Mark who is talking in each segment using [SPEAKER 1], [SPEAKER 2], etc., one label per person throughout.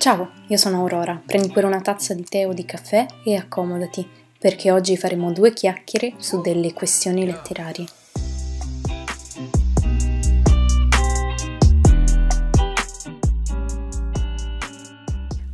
[SPEAKER 1] Ciao, io sono Aurora. Prendi pure una tazza di tè o di caffè e accomodati, perché oggi faremo due chiacchiere su delle questioni letterarie.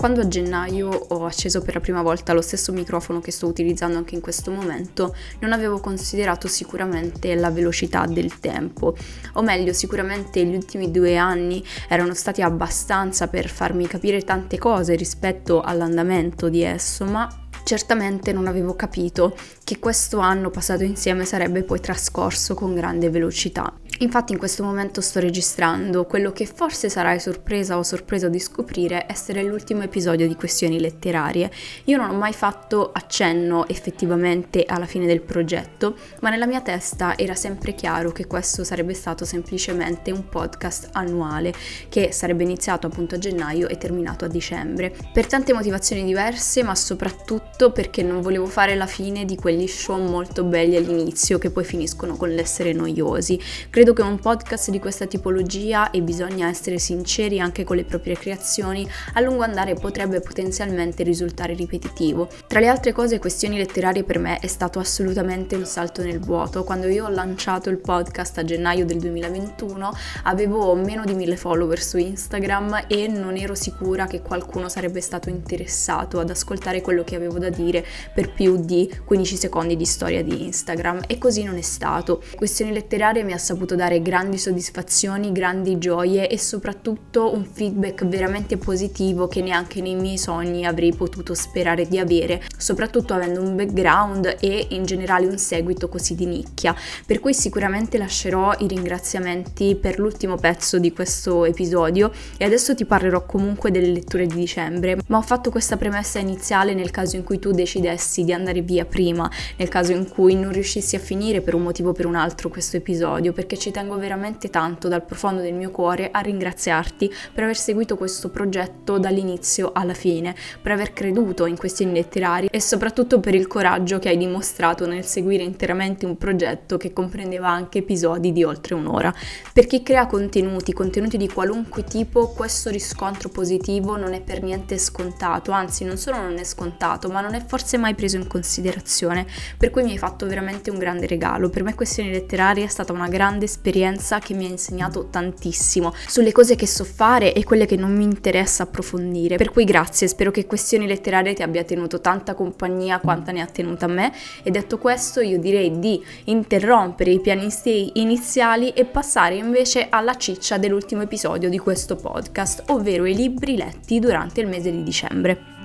[SPEAKER 1] Quando a gennaio ho acceso per la prima volta lo stesso microfono che sto utilizzando anche in questo momento, non avevo considerato sicuramente la velocità del tempo, o meglio sicuramente gli ultimi due anni erano stati abbastanza per farmi capire tante cose rispetto all'andamento di esso, ma certamente non avevo capito che questo anno passato insieme sarebbe poi trascorso con grande velocità. Infatti in questo momento sto registrando quello che forse sarai sorpresa o sorpreso di scoprire essere l'ultimo episodio di Questioni letterarie. Io non ho mai fatto accenno effettivamente alla fine del progetto, ma nella mia testa era sempre chiaro che questo sarebbe stato semplicemente un podcast annuale che sarebbe iniziato appunto a gennaio e terminato a dicembre. Per tante motivazioni diverse, ma soprattutto perché non volevo fare la fine di quegli show molto belli all'inizio che poi finiscono con l'essere noiosi. Credo che un podcast di questa tipologia, e bisogna essere sinceri anche con le proprie creazioni, a lungo andare potrebbe potenzialmente risultare ripetitivo. Tra le altre cose, questioni letterarie per me è stato assolutamente un salto nel vuoto. Quando io ho lanciato il podcast a gennaio del 2021 avevo meno di mille follower su Instagram e non ero sicura che qualcuno sarebbe stato interessato ad ascoltare quello che avevo da dire per più di 15 secondi di storia di Instagram e così non è stato. Questioni letterarie mi ha saputo dare grandi soddisfazioni, grandi gioie e soprattutto un feedback veramente positivo che neanche nei miei sogni avrei potuto sperare di avere, soprattutto avendo un background e in generale un seguito così di nicchia. Per cui sicuramente lascerò i ringraziamenti per l'ultimo pezzo di questo episodio e adesso ti parlerò comunque delle letture di dicembre, ma ho fatto questa premessa iniziale nel caso in cui tu decidessi di andare via prima, nel caso in cui non riuscissi a finire per un motivo o per un altro questo episodio, perché ci tengo veramente tanto dal profondo del mio cuore a ringraziarti per aver seguito questo progetto dall'inizio alla fine, per aver creduto in questioni letterari e soprattutto per il coraggio che hai dimostrato nel seguire interamente un progetto che comprendeva anche episodi di oltre un'ora. Per chi crea contenuti, contenuti di qualunque tipo, questo riscontro positivo non è per niente scontato, anzi non solo non è scontato, ma non è forse mai preso in considerazione, per cui mi hai fatto veramente un grande regalo. Per me questioni letterarie è stata una grande esperienza che mi ha insegnato tantissimo sulle cose che so fare e quelle che non mi interessa approfondire. Per cui grazie, spero che questioni letterarie ti abbia tenuto tanta compagnia quanta ne ha tenuta a me e detto questo io direi di interrompere i pianisti iniziali e passare invece alla ciccia dell'ultimo episodio di questo podcast, ovvero i libri letti durante il mese di dicembre.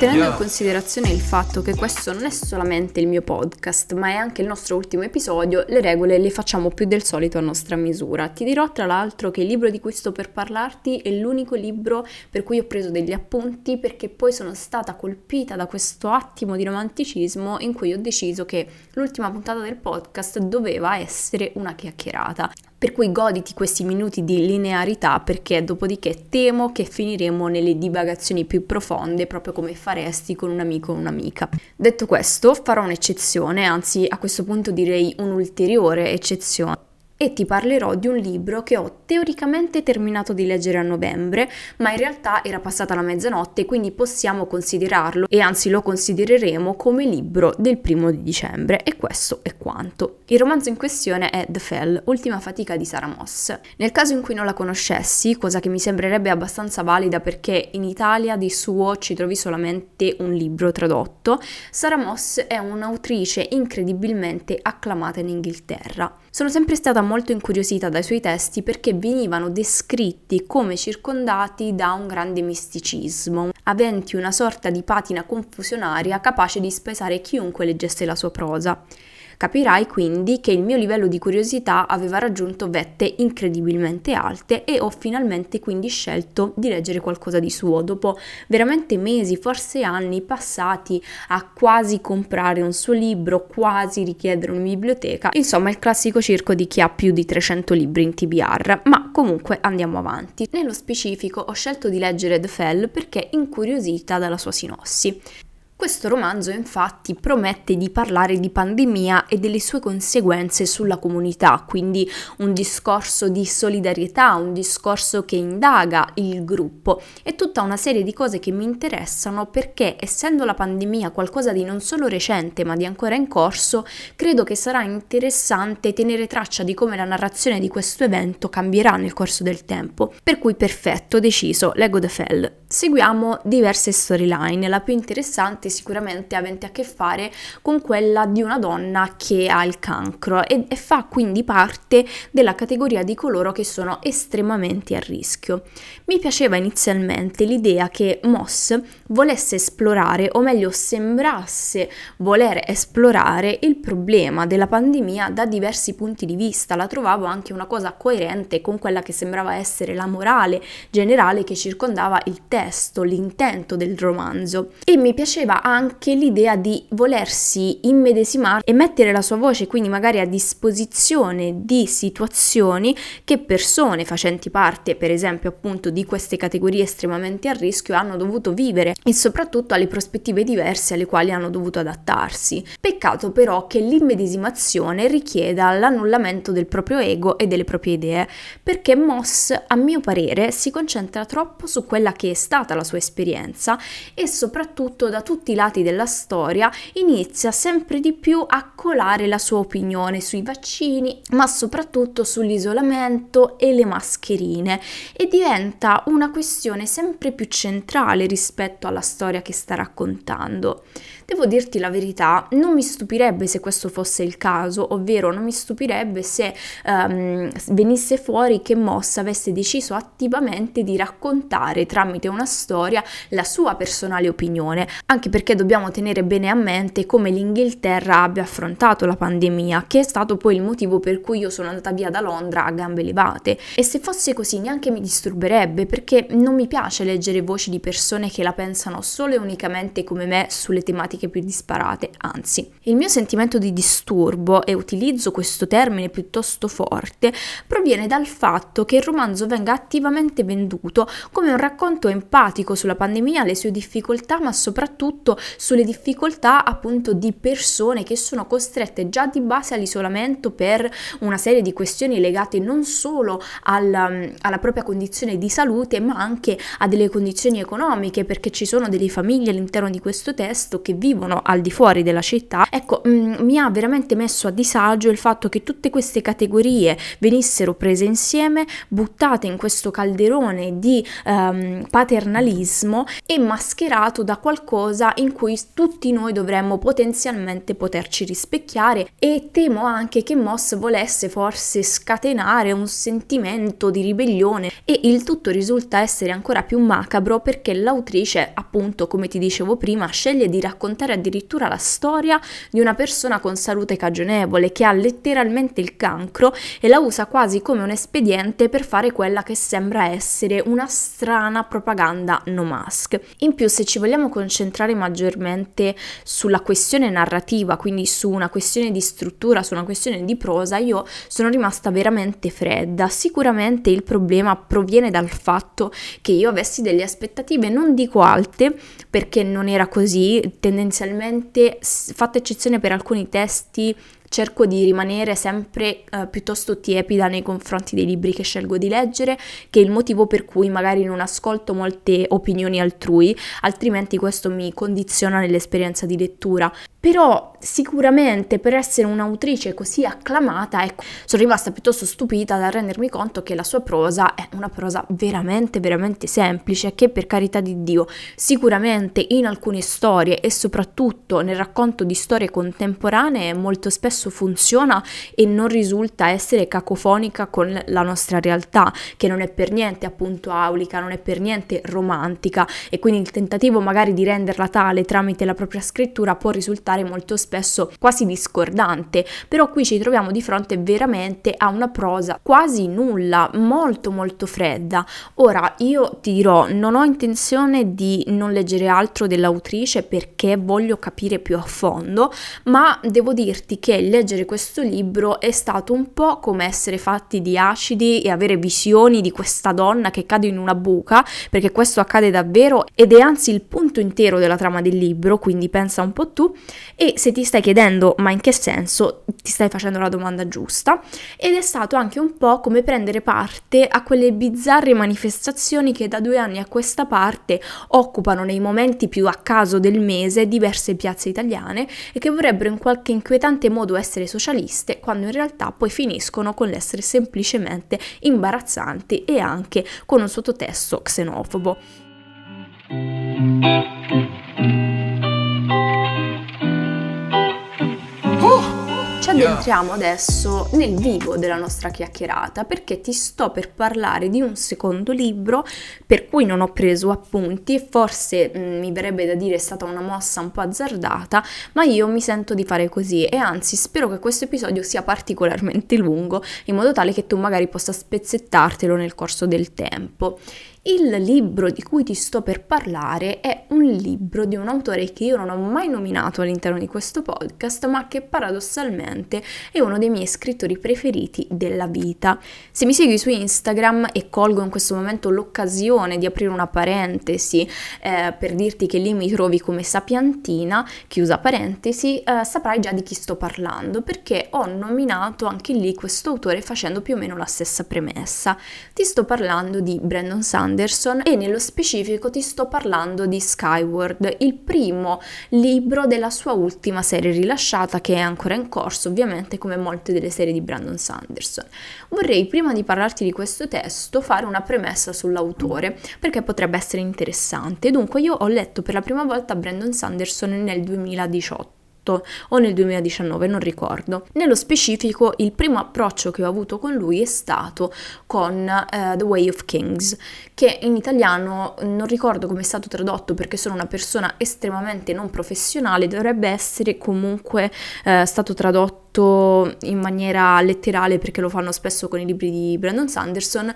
[SPEAKER 1] Tenendo in considerazione il fatto che questo non è solamente il mio podcast, ma è anche il nostro ultimo episodio, le regole le facciamo più del solito a nostra misura. Ti dirò tra l'altro che il libro di cui sto per parlarti è l'unico libro per cui ho preso degli appunti perché poi sono stata colpita da questo attimo di romanticismo in cui ho deciso che l'ultima puntata del podcast doveva essere una chiacchierata. Per cui goditi questi minuti di linearità perché dopodiché temo che finiremo nelle divagazioni più profonde proprio come faresti con un amico o un'amica. Detto questo, farò un'eccezione, anzi a questo punto direi un'ulteriore eccezione e ti parlerò di un libro che ho teoricamente terminato di leggere a novembre, ma in realtà era passata la mezzanotte, quindi possiamo considerarlo e anzi lo considereremo come libro del primo di dicembre e questo è quanto. Il romanzo in questione è The Fell, ultima fatica di Sarah Moss. Nel caso in cui non la conoscessi, cosa che mi sembrerebbe abbastanza valida perché in Italia di suo ci trovi solamente un libro tradotto, Sarah Moss è un'autrice incredibilmente acclamata in Inghilterra. Sono sempre stata molto incuriosita dai suoi testi perché venivano descritti come circondati da un grande misticismo, aventi una sorta di patina confusionaria capace di spesare chiunque leggesse la sua prosa. Capirai quindi che il mio livello di curiosità aveva raggiunto vette incredibilmente alte e ho finalmente quindi scelto di leggere qualcosa di suo, dopo veramente mesi, forse anni passati a quasi comprare un suo libro, quasi richiedere una biblioteca, insomma il classico circo di chi ha più di 300 libri in TBR, ma comunque andiamo avanti. Nello specifico ho scelto di leggere The Fell perché incuriosita dalla sua sinossi. Questo romanzo infatti promette di parlare di pandemia e delle sue conseguenze sulla comunità, quindi un discorso di solidarietà, un discorso che indaga il gruppo e tutta una serie di cose che mi interessano perché essendo la pandemia qualcosa di non solo recente ma di ancora in corso, credo che sarà interessante tenere traccia di come la narrazione di questo evento cambierà nel corso del tempo. Per cui perfetto, deciso, leggo The Fell. Seguiamo diverse storyline, la più interessante sicuramente avente a che fare con quella di una donna che ha il cancro e, e fa quindi parte della categoria di coloro che sono estremamente a rischio. Mi piaceva inizialmente l'idea che Moss volesse esplorare, o meglio sembrasse voler esplorare il problema della pandemia da diversi punti di vista. La trovavo anche una cosa coerente con quella che sembrava essere la morale generale che circondava il testo, l'intento del romanzo. E mi piaceva anche l'idea di volersi immedesimare e mettere la sua voce quindi magari a disposizione di situazioni che persone facenti parte per esempio appunto di queste categorie estremamente a rischio hanno dovuto vivere e soprattutto alle prospettive diverse alle quali hanno dovuto adattarsi. Peccato però che l'immedesimazione richieda l'annullamento del proprio ego e delle proprie idee, perché Moss a mio parere si concentra troppo su quella che è stata la sua esperienza e soprattutto da tutti i lati della storia inizia sempre di più a colare la sua opinione sui vaccini, ma soprattutto sull'isolamento e le mascherine e diventa una questione sempre più centrale rispetto alla storia che sta raccontando. Devo dirti la verità, non mi stupirebbe se questo fosse il caso, ovvero non mi stupirebbe se um, venisse fuori che Moss avesse deciso attivamente di raccontare tramite una storia la sua personale opinione, anche perché dobbiamo tenere bene a mente come l'Inghilterra abbia affrontato la pandemia, che è stato poi il motivo per cui io sono andata via da Londra a gambe levate. E se fosse così neanche mi disturberebbe, perché non mi piace leggere voci di persone che la pensano solo e unicamente come me sulle tematiche tematiche più disparate, anzi, il mio sentimento di disturbo, e utilizzo questo termine piuttosto forte, proviene dal fatto che il romanzo venga attivamente venduto come un racconto empatico sulla pandemia, le sue difficoltà, ma soprattutto sulle difficoltà appunto di persone che sono costrette già di base all'isolamento per una serie di questioni legate non solo alla, alla propria condizione di salute, ma anche a delle condizioni economiche, perché ci sono delle famiglie all'interno di questo testo che vivono vivono al di fuori della città, ecco, mh, mm, mi ha veramente messo a disagio il fatto che tutte queste categorie venissero prese insieme, buttate in questo calderone di um, paternalismo e mascherato da qualcosa in cui tutti noi dovremmo potenzialmente poterci rispecchiare e temo anche che Moss volesse forse scatenare un sentimento di ribellione e il tutto risulta essere ancora più macabro perché l'autrice, appunto, come ti dicevo prima, sceglie di raccontare raccontare addirittura la storia di una persona con salute cagionevole che ha letteralmente il cancro e la usa quasi come un espediente per fare quella che sembra essere una strana propaganda no mask. In più, se ci vogliamo concentrare maggiormente sulla questione narrativa, quindi su una questione di struttura, su una questione di prosa, io sono rimasta veramente fredda. Sicuramente il problema proviene dal fatto che io avessi delle aspettative, non dico alte, perché non era così, tendenzialmente tendenzialmente, fatta eccezione per alcuni testi, cerco di rimanere sempre eh, piuttosto tiepida nei confronti dei libri che scelgo di leggere, che è il motivo per cui magari non ascolto molte opinioni altrui, altrimenti questo mi condiziona nell'esperienza di lettura. Però sicuramente per essere un'autrice così acclamata, ecco, sono rimasta piuttosto stupita da rendermi conto che la sua prosa è una prosa veramente, veramente semplice, che per carità di Dio, sicuramente in alcune storie e soprattutto nel racconto di storie contemporanee molto spesso funziona e non risulta essere cacofonica con la nostra realtà, che non è per niente appunto aulica, non è per niente romantica. E quindi il tentativo magari di renderla tale tramite la propria scrittura può risultare risultare molto spesso quasi discordante, però qui ci troviamo di fronte veramente a una prosa quasi nulla, molto molto fredda. Ora io ti dirò, non ho intenzione di non leggere altro dell'autrice perché voglio capire più a fondo, ma devo dirti che leggere questo libro è stato un po' come essere fatti di acidi e avere visioni di questa donna che cade in una buca, perché questo accade davvero ed è anzi il punto intero della trama del libro, quindi pensa un po' tu e se ti stai chiedendo ma in che senso, ti stai facendo la domanda giusta ed è stato anche un po' come prendere parte a quelle bizzarre manifestazioni che da due anni a questa parte occupano nei momenti più a caso del mese diverse piazze italiane e che vorrebbero in qualche inquietante modo essere socialiste quando in realtà poi finiscono con l'essere semplicemente imbarazzanti e anche con un sottotesto xenofobo. Ci addentriamo adesso nel vivo della nostra chiacchierata perché ti sto per parlare di un secondo libro per cui non ho preso appunti e forse mh, mm, mi verrebbe da dire è stata una mossa un po' azzardata, ma io mi sento di fare così e anzi spero che questo episodio sia particolarmente lungo in modo tale che tu magari possa spezzettartelo nel corso del tempo. Il libro di cui ti sto per parlare è un libro di un autore che io non ho mai nominato all'interno di questo podcast, ma che paradossalmente è uno dei miei scrittori preferiti della vita. Se mi segui su Instagram e colgo in questo momento l'occasione di aprire una parentesi eh, per dirti che lì mi trovi come sapiantina, chiusa parentesi, eh, saprai già di chi sto parlando, perché ho nominato anche lì questo autore facendo più o meno la stessa premessa. Ti sto parlando di Brandon Sanders Anderson e nello specifico ti sto parlando di Skyward, il primo libro della sua ultima serie rilasciata che è ancora in corso ovviamente come molte delle serie di Brandon Sanderson. Vorrei prima di parlarti di questo testo fare una premessa sull'autore perché potrebbe essere interessante. Dunque io ho letto per la prima volta Brandon Sanderson nel 2018 o nel 2019, non ricordo. Nello specifico, il primo approccio che ho avuto con lui è stato con uh, The Way of Kings, che in italiano non ricordo come è stato tradotto perché sono una persona estremamente non professionale, dovrebbe essere comunque uh, stato tradotto in maniera letterale perché lo fanno spesso con i libri di Brandon Sanderson,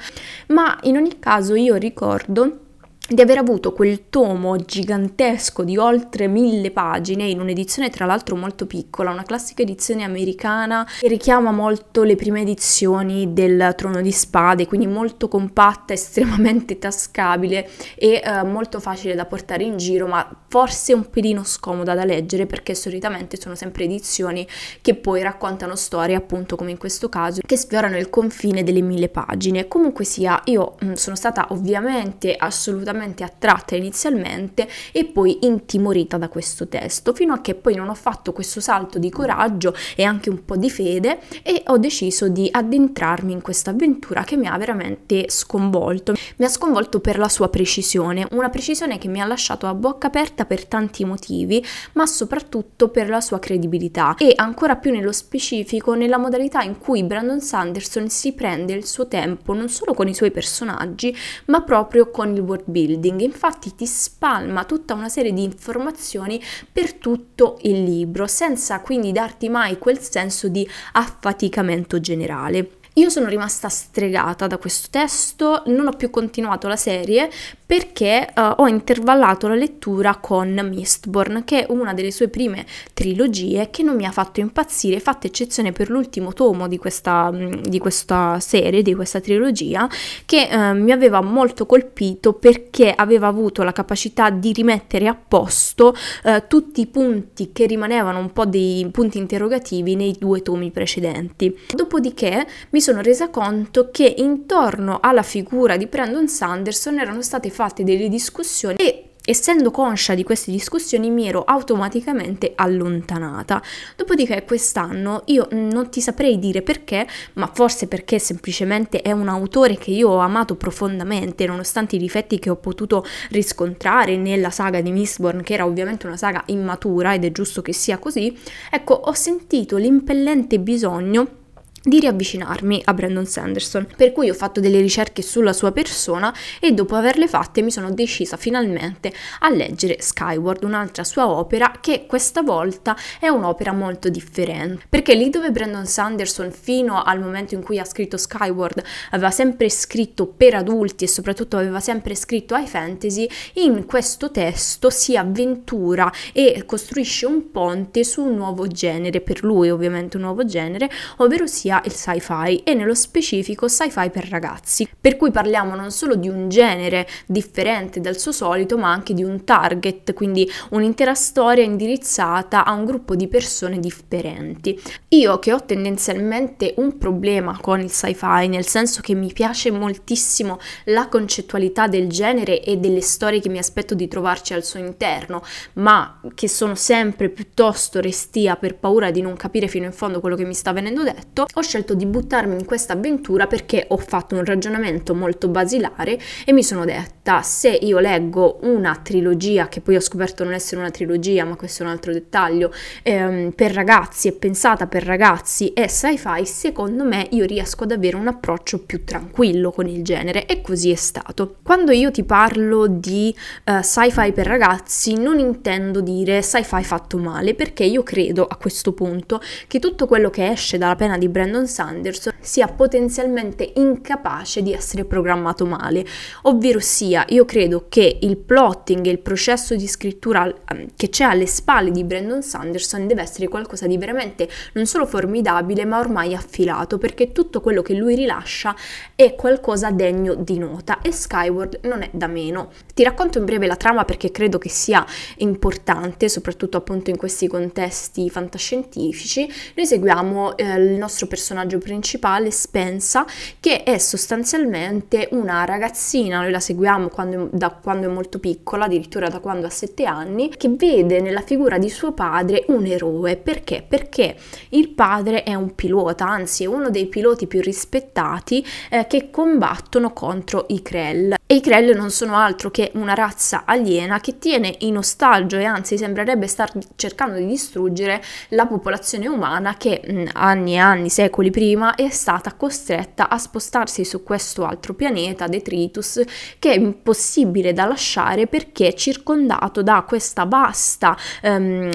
[SPEAKER 1] ma in ogni caso io ricordo di aver avuto quel tomo gigantesco di oltre mille pagine in un'edizione tra l'altro molto piccola, una classica edizione americana che richiama molto le prime edizioni del Trono di Spade, quindi molto compatta, estremamente tascabile e eh, molto facile da portare in giro, ma forse un pelino scomoda da leggere perché solitamente sono sempre edizioni che poi raccontano storie, appunto come in questo caso, che sfiorano il confine delle mille pagine. Comunque sia, io mh, mm, sono stata ovviamente assolutamente assolutamente attratta inizialmente e poi intimorita da questo testo, fino a che poi non ho fatto questo salto di coraggio e anche un po' di fede e ho deciso di addentrarmi in questa avventura che mi ha veramente sconvolto. Mi ha sconvolto per la sua precisione, una precisione che mi ha lasciato a bocca aperta per tanti motivi, ma soprattutto per la sua credibilità e ancora più nello specifico nella modalità in cui Brandon Sanderson si prende il suo tempo non solo con i suoi personaggi, ma proprio con il world building building, infatti ti spalma tutta una serie di informazioni per tutto il libro, senza quindi darti mai quel senso di affaticamento generale. Io sono rimasta stregata da questo testo, non ho più continuato la serie perché uh, ho intervallato la lettura con Mistborn, che è una delle sue prime trilogie che non mi ha fatto impazzire, fatta eccezione per l'ultimo tomo di questa, mm, di questa serie, di questa trilogia, che uh, mi aveva molto colpito perché aveva avuto la capacità di rimettere a posto uh, tutti i punti che rimanevano un po' dei punti interrogativi nei due tomi precedenti. Dopodiché mi sono resa conto che intorno alla figura di Brandon Sanderson erano state fatte delle discussioni e essendo conscia di queste discussioni mi ero automaticamente allontanata. Dopodiché quest'anno io non ti saprei dire perché, ma forse perché semplicemente è un autore che io ho amato profondamente, nonostante i difetti che ho potuto riscontrare nella saga di Mistborn, che era ovviamente una saga immatura ed è giusto che sia così, ecco, ho sentito l'impellente bisogno di riavvicinarmi a Brandon Sanderson. Per cui ho fatto delle ricerche sulla sua persona e dopo averle fatte mi sono decisa finalmente a leggere Skyward, un'altra sua opera che questa volta è un'opera molto differente. Perché lì dove Brandon Sanderson fino al momento in cui ha scritto Skyward aveva sempre scritto per adulti e soprattutto aveva sempre scritto ai fantasy, in questo testo si avventura e costruisce un ponte su un nuovo genere, per lui ovviamente un nuovo genere, ovvero sia sia il sci-fi e nello specifico sci-fi per ragazzi, per cui parliamo non solo di un genere differente dal suo solito, ma anche di un target, quindi un'intera storia indirizzata a un gruppo di persone differenti. Io che ho tendenzialmente un problema con il sci-fi, nel senso che mi piace moltissimo la concettualità del genere e delle storie che mi aspetto di trovarci al suo interno, ma che sono sempre piuttosto restia per paura di non capire fino in fondo quello che mi sta venendo detto, ho scelto di buttarmi in questa avventura perché ho fatto un ragionamento molto basilare e mi sono detta se io leggo una trilogia, che poi ho scoperto non essere una trilogia, ma questo è un altro dettaglio, ehm, per ragazzi e pensata per ragazzi e sci-fi, secondo me io riesco ad avere un approccio più tranquillo con il genere e così è stato. Quando io ti parlo di uh, sci-fi per ragazzi non intendo dire sci-fi fatto male perché io credo a questo punto che tutto quello che esce dalla pena di Brandon Brandon Sanderson sia potenzialmente incapace di essere programmato male, ovvero sia io credo che il plotting e il processo di scrittura ehm, che c'è alle spalle di Brandon Sanderson deve essere qualcosa di veramente non solo formidabile ma ormai affilato perché tutto quello che lui rilascia è qualcosa degno di nota e Skyward non è da meno. Ti racconto in breve la trama perché credo che sia importante, soprattutto appunto in questi contesti fantascientifici. Noi seguiamo eh, il nostro personaggio principale, Spensa, che è sostanzialmente una ragazzina, noi la seguiamo quando, da quando è molto piccola, addirittura da quando ha sette anni, che vede nella figura di suo padre un eroe. Perché? Perché il padre è un pilota, anzi è uno dei piloti più rispettati eh, che combattono contro i Krell. E i Krell non sono altro che una razza aliena che tiene in ostaggio e anzi sembrerebbe star cercando di distruggere la popolazione umana che mh, anni e anni, secoli prima è stata costretta a spostarsi su questo altro pianeta, Detritus, che è impossibile da lasciare perché è circondato da questa vasta um,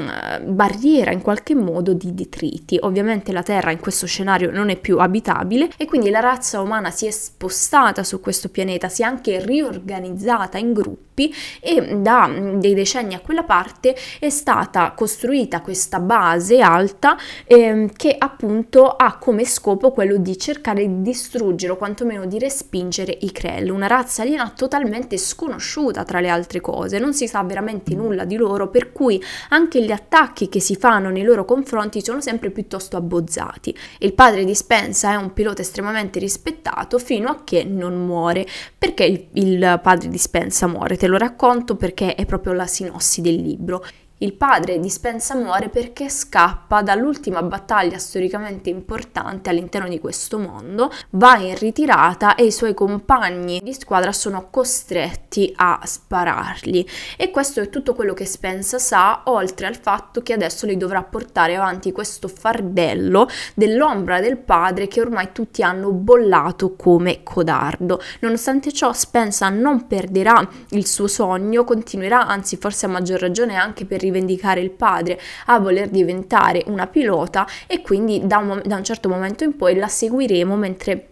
[SPEAKER 1] barriera in qualche modo di detriti. Ovviamente la Terra in questo scenario non è più abitabile e quindi la razza umana si è spostata su questo pianeta, si è anche riorganizzata in gruppi e da dei decenni a quella parte è stata costruita questa base alta eh, che appunto ha come scopo quello di cercare di distruggere o quantomeno di respingere i Krell, una razza aliena totalmente sconosciuta tra le altre cose, non si sa veramente nulla di loro, per cui anche gli attacchi che si fanno nei loro confronti sono sempre piuttosto abbozzati. Il padre di Spensa è un pilota estremamente rispettato fino a che non muore. Perché il, il padre di Spensa muore? Te lo racconto perché è proprio la sinossi del libro. Il padre di Spensa muore perché scappa dall'ultima battaglia storicamente importante all'interno di questo mondo, va in ritirata e i suoi compagni di squadra sono costretti a sparargli. E questo è tutto quello che Spensa sa, oltre al fatto che adesso li dovrà portare avanti questo fardello dell'ombra del padre che ormai tutti hanno bollato come codardo. Nonostante ciò, Spensa non perderà il suo sogno, continuerà, anzi forse a maggior ragione anche per rivendicare il padre a voler diventare una pilota e quindi da un, da un certo momento in poi la seguiremo mentre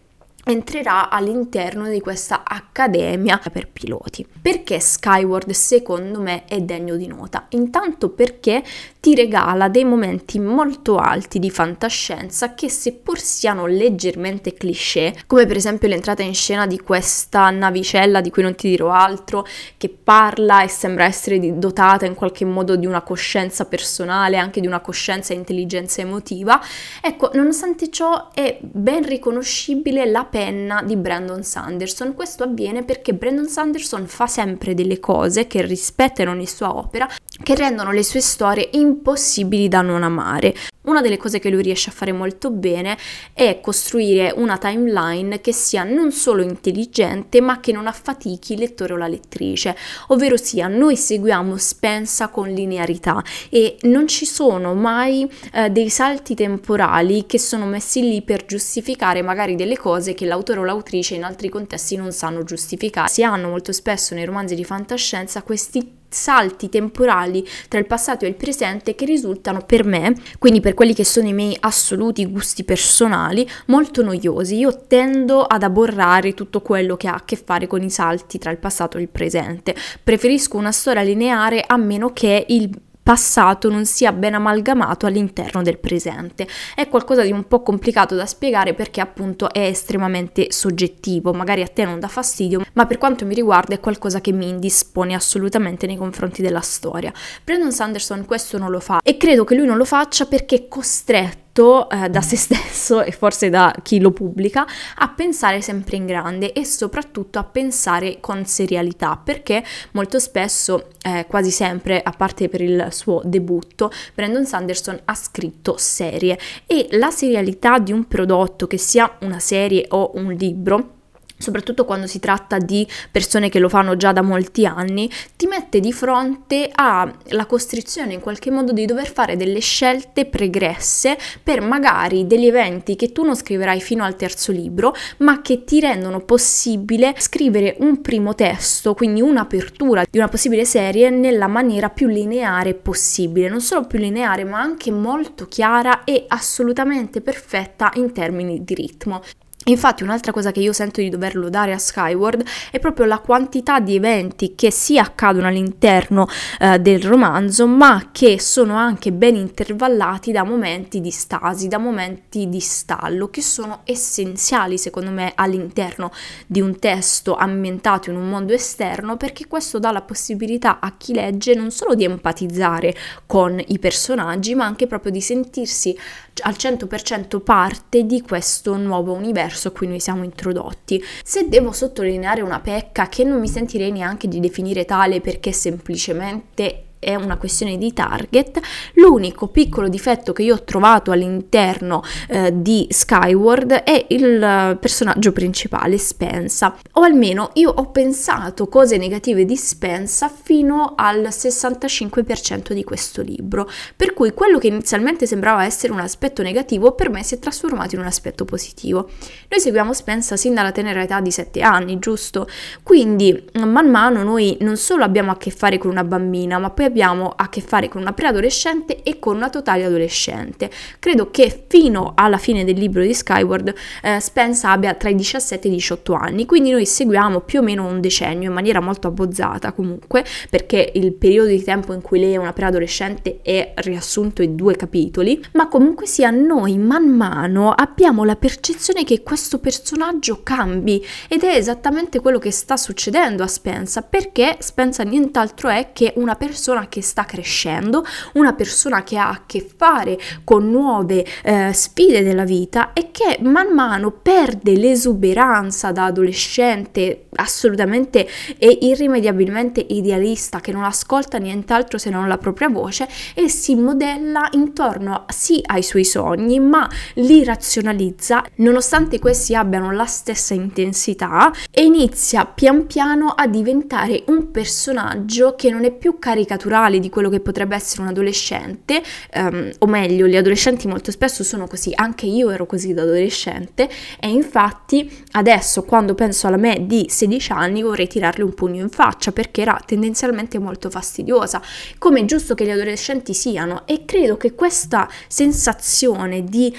[SPEAKER 1] entrerà all'interno di questa accademia per piloti. Perché Skyward secondo me è degno di nota? Intanto perché ti regala dei momenti molto alti di fantascienza che seppur siano leggermente cliché, come per esempio l'entrata in scena di questa navicella di cui non ti dirò altro, che parla e sembra essere dotata in qualche modo di una coscienza personale, anche di una coscienza e intelligenza emotiva, ecco, nonostante ciò è ben riconoscibile la penna di Brandon Sanderson. Questo avviene perché Brandon Sanderson fa sempre delle cose che rispettano ogni sua opera che rendono le sue storie impossibili da non amare. Una delle cose che lui riesce a fare molto bene è costruire una timeline che sia non solo intelligente ma che non affatichi il lettore o la lettrice, ovvero sia noi seguiamo Spensa con linearità e non ci sono mai eh, dei salti temporali che sono messi lì per giustificare magari delle cose che l'autore o l'autrice in altri contesti non sanno giustificare. Si hanno molto spesso nei romanzi di fantascienza questi salti temporali tra il passato e il presente che risultano per me, quindi per quelli che sono i miei assoluti gusti personali, molto noiosi. Io tendo ad aborrare tutto quello che ha a che fare con i salti tra il passato e il presente. Preferisco una storia lineare a meno che il passato non sia ben amalgamato all'interno del presente. È qualcosa di un po' complicato da spiegare perché appunto è estremamente soggettivo, magari a te non dà fastidio, ma per quanto mi riguarda è qualcosa che mi indispone assolutamente nei confronti della storia. Brandon Sanderson questo non lo fa e credo che lui non lo faccia perché è costretto detto eh, da se stesso e forse da chi lo pubblica a pensare sempre in grande e soprattutto a pensare con serialità perché molto spesso, eh, quasi sempre, a parte per il suo debutto, Brandon Sanderson ha scritto serie e la serialità di un prodotto che sia una serie o un libro soprattutto quando si tratta di persone che lo fanno già da molti anni, ti mette di fronte alla costrizione in qualche modo di dover fare delle scelte pregresse per magari degli eventi che tu non scriverai fino al terzo libro, ma che ti rendono possibile scrivere un primo testo, quindi un'apertura di una possibile serie nella maniera più lineare possibile, non solo più lineare, ma anche molto chiara e assolutamente perfetta in termini di ritmo. Infatti un'altra cosa che io sento di doverlo dare a Skyward è proprio la quantità di eventi che si accadono all'interno eh, del romanzo, ma che sono anche ben intervallati da momenti di stasi, da momenti di stallo, che sono essenziali secondo me all'interno di un testo ambientato in un mondo esterno, perché questo dà la possibilità a chi legge non solo di empatizzare con i personaggi, ma anche proprio di sentirsi al 100% parte di questo nuovo universo a cui noi siamo introdotti. Se devo sottolineare una pecca che non mi sentirei neanche di definire tale perché semplicemente è una questione di target. L'unico piccolo difetto che io ho trovato all'interno eh, di Skyward è il personaggio principale, Spensa. O almeno io ho pensato cose negative di Spensa fino al 65% di questo libro. Per cui quello che inizialmente sembrava essere un aspetto negativo per me si è trasformato in un aspetto positivo. Noi seguiamo Spensa sin dalla tenera età di 7 anni, giusto? Quindi man mano noi non solo abbiamo a che fare con una bambina, ma poi abbiamo a che fare con una preadolescente e con una totale adolescente. Credo che fino alla fine del libro di Skyward eh, Spence abbia tra i 17 e i 18 anni, quindi noi seguiamo più o meno un decennio in maniera molto abbozzata comunque, perché il periodo di tempo in cui lei è una preadolescente è riassunto in due capitoli, ma comunque sia noi man mano abbiamo la percezione che questo personaggio cambi ed è esattamente quello che sta succedendo a Spencer, perché Spencer nient'altro è che una persona persona che sta crescendo, una persona che ha a che fare con nuove eh, sfide della vita e che man mano perde l'esuberanza da adolescente assolutamente e irrimediabilmente idealista che non ascolta nient'altro se non la propria voce e si modella intorno sì ai suoi sogni ma li razionalizza nonostante questi abbiano la stessa intensità e inizia pian piano a diventare un personaggio che non è più caricaturale naturale di quello che potrebbe essere un adolescente, um, o meglio, gli adolescenti molto spesso sono così, anche io ero così da adolescente e infatti adesso quando penso alla me di 16 anni vorrei tirarle un pugno in faccia perché era tendenzialmente molto fastidiosa, come è giusto che gli adolescenti siano e credo che questa sensazione di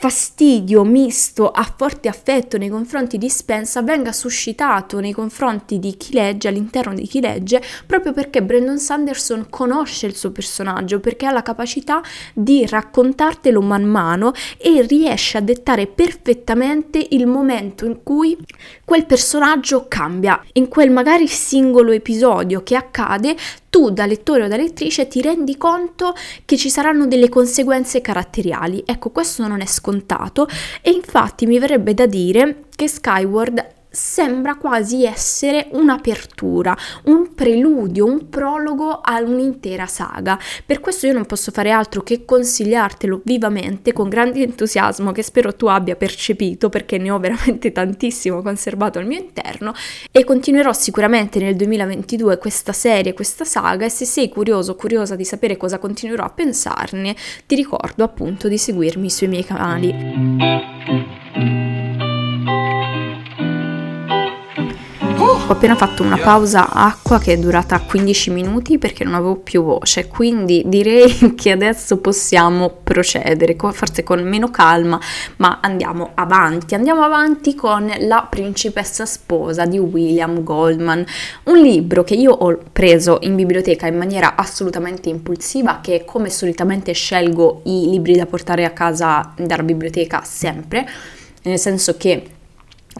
[SPEAKER 1] fastidio misto a forte affetto nei confronti di Spensa venga suscitato nei confronti di chi legge, all'interno di chi legge, proprio perché Brandon Sanderson conosce il suo personaggio, perché ha la capacità di raccontartelo man mano e riesce a dettare perfettamente il momento in cui quel personaggio cambia. In quel magari singolo episodio che accade, tu da lettore o da lettrice ti rendi conto che ci saranno delle conseguenze caratteriali. Ecco, questo non è scontato e infatti mi verrebbe da dire che Skyward sembra quasi essere un'apertura, un preludio, un prologo a un'intera saga. Per questo io non posso fare altro che consigliartelo vivamente con grande entusiasmo che spero tu abbia percepito perché ne ho veramente tantissimo conservato al mio interno e continuerò sicuramente nel 2022 questa serie, questa saga e se sei curioso o curiosa di sapere cosa continuerò a pensarne, ti ricordo appunto di seguirmi sui miei canali. Ho appena fatto una pausa acqua che è durata 15 minuti perché non avevo più voce, quindi direi che adesso possiamo procedere, forse con meno calma, ma andiamo avanti. Andiamo avanti con La principessa sposa di William Goldman, un libro che io ho preso in biblioteca in maniera assolutamente impulsiva, che come solitamente scelgo i libri da portare a casa dalla biblioteca sempre, nel senso che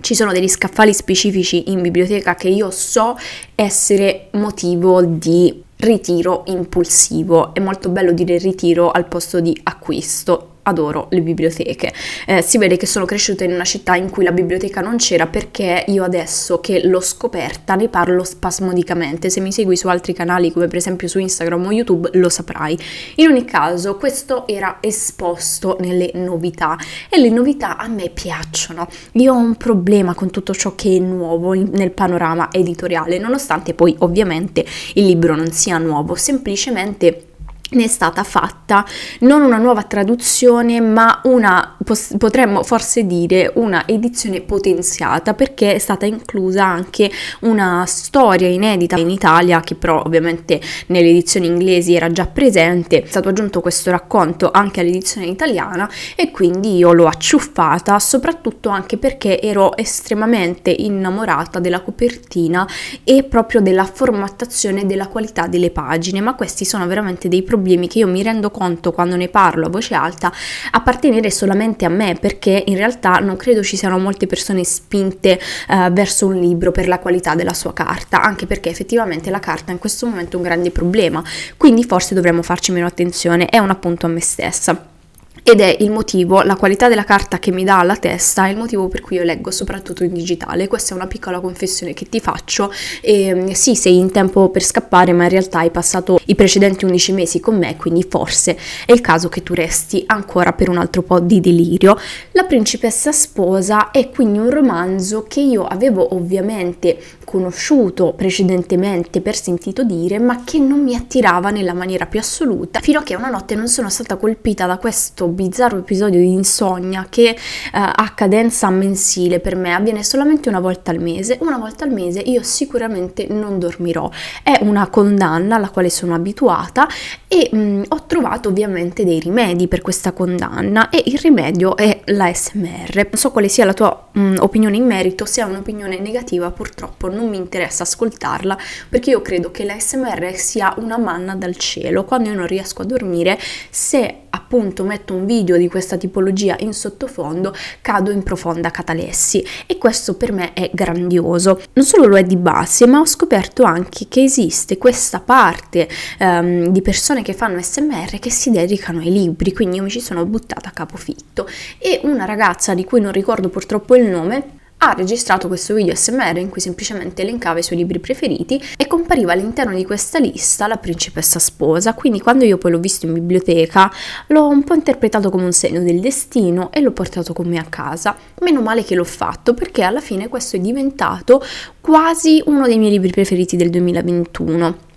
[SPEAKER 1] ci sono degli scaffali specifici in biblioteca che io so essere motivo di ritiro impulsivo. È molto bello dire ritiro al posto di acquisto adoro le biblioteche. Eh, si vede che sono cresciuta in una città in cui la biblioteca non c'era perché io adesso che l'ho scoperta ne parlo spasmodicamente. Se mi segui su altri canali come per esempio su Instagram o YouTube lo saprai. In ogni caso questo era esposto nelle novità e le novità a me piacciono. Io ho un problema con tutto ciò che è nuovo in, nel panorama editoriale, nonostante poi ovviamente il libro non sia nuovo, semplicemente ne è stata fatta non una nuova traduzione ma una potremmo forse dire una edizione potenziata perché è stata inclusa anche una storia inedita in Italia che però ovviamente nelle edizioni inglesi era già presente. È stato aggiunto questo racconto anche all'edizione italiana e quindi io l'ho acciuffata soprattutto anche perché ero estremamente innamorata della copertina e proprio della formattazione della qualità delle pagine ma questi sono veramente dei problemi problemi che io mi rendo conto quando ne parlo a voce alta appartenere solamente a me perché in realtà non credo ci siano molte persone spinte uh, verso un libro per la qualità della sua carta, anche perché effettivamente la carta in questo momento è un grande problema, quindi forse dovremmo farci meno attenzione, è un appunto a me stessa. Ed è il motivo, la qualità della carta che mi dà alla testa è il motivo per cui io leggo soprattutto in digitale. Questa è una piccola confessione che ti faccio. E, mm, sì, sei in tempo per scappare, ma in realtà hai passato i precedenti 11 mesi con me, quindi forse è il caso che tu resti ancora per un altro po' di delirio. La principessa sposa è quindi un romanzo che io avevo ovviamente conosciuto precedentemente per sentito dire, ma che non mi attirava nella maniera più assoluta, fino a che una notte non sono stata colpita da questo bizzarro episodio di insonnia che eh, ha cadenza mensile per me, avviene solamente una volta al mese, una volta al mese io sicuramente non dormirò. È una condanna alla quale sono abituata e mh, mm, ho trovato ovviamente dei rimedi per questa condanna e il rimedio è l'ASMR. Non so quale sia la tua mh, mm, opinione in merito, se è un'opinione negativa purtroppo non mi interessa ascoltarla perché io credo che l'ASMR sia una manna dal cielo. Quando io non riesco a dormire, se appunto metto un video di questa tipologia in sottofondo, cado in profonda catalessi. E questo per me è grandioso. Non solo lo è di base, ma ho scoperto anche che esiste questa parte um, di persone che fanno SMR che si dedicano ai libri, quindi io mi ci sono buttata a capofitto. E una ragazza di cui non ricordo purtroppo il nome ha registrato questo video SMR in cui semplicemente elencava i suoi libri preferiti e compariva all'interno di questa lista la principessa sposa, quindi quando io poi l'ho visto in biblioteca l'ho un po' interpretato come un segno del destino e l'ho portato con me a casa. Meno male che l'ho fatto perché alla fine questo è diventato quasi uno dei miei libri preferiti del 2021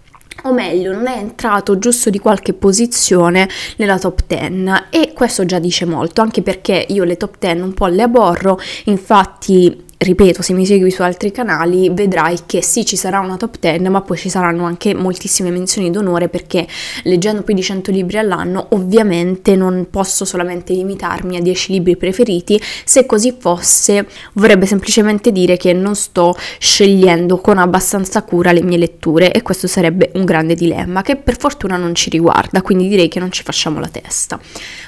[SPEAKER 1] o meglio non è entrato giusto di qualche posizione nella top 10 e questo già dice molto anche perché io le top 10 un po' le aborro. Infatti ripeto, se mi segui su altri canali vedrai che sì, ci sarà una top 10, ma poi ci saranno anche moltissime menzioni d'onore perché leggendo più di 100 libri all'anno ovviamente non posso solamente limitarmi a 10 libri preferiti, se così fosse vorrebbe semplicemente dire che non sto scegliendo con abbastanza cura le mie letture e questo sarebbe un grande dilemma che per fortuna non ci riguarda, quindi direi che non ci facciamo la testa.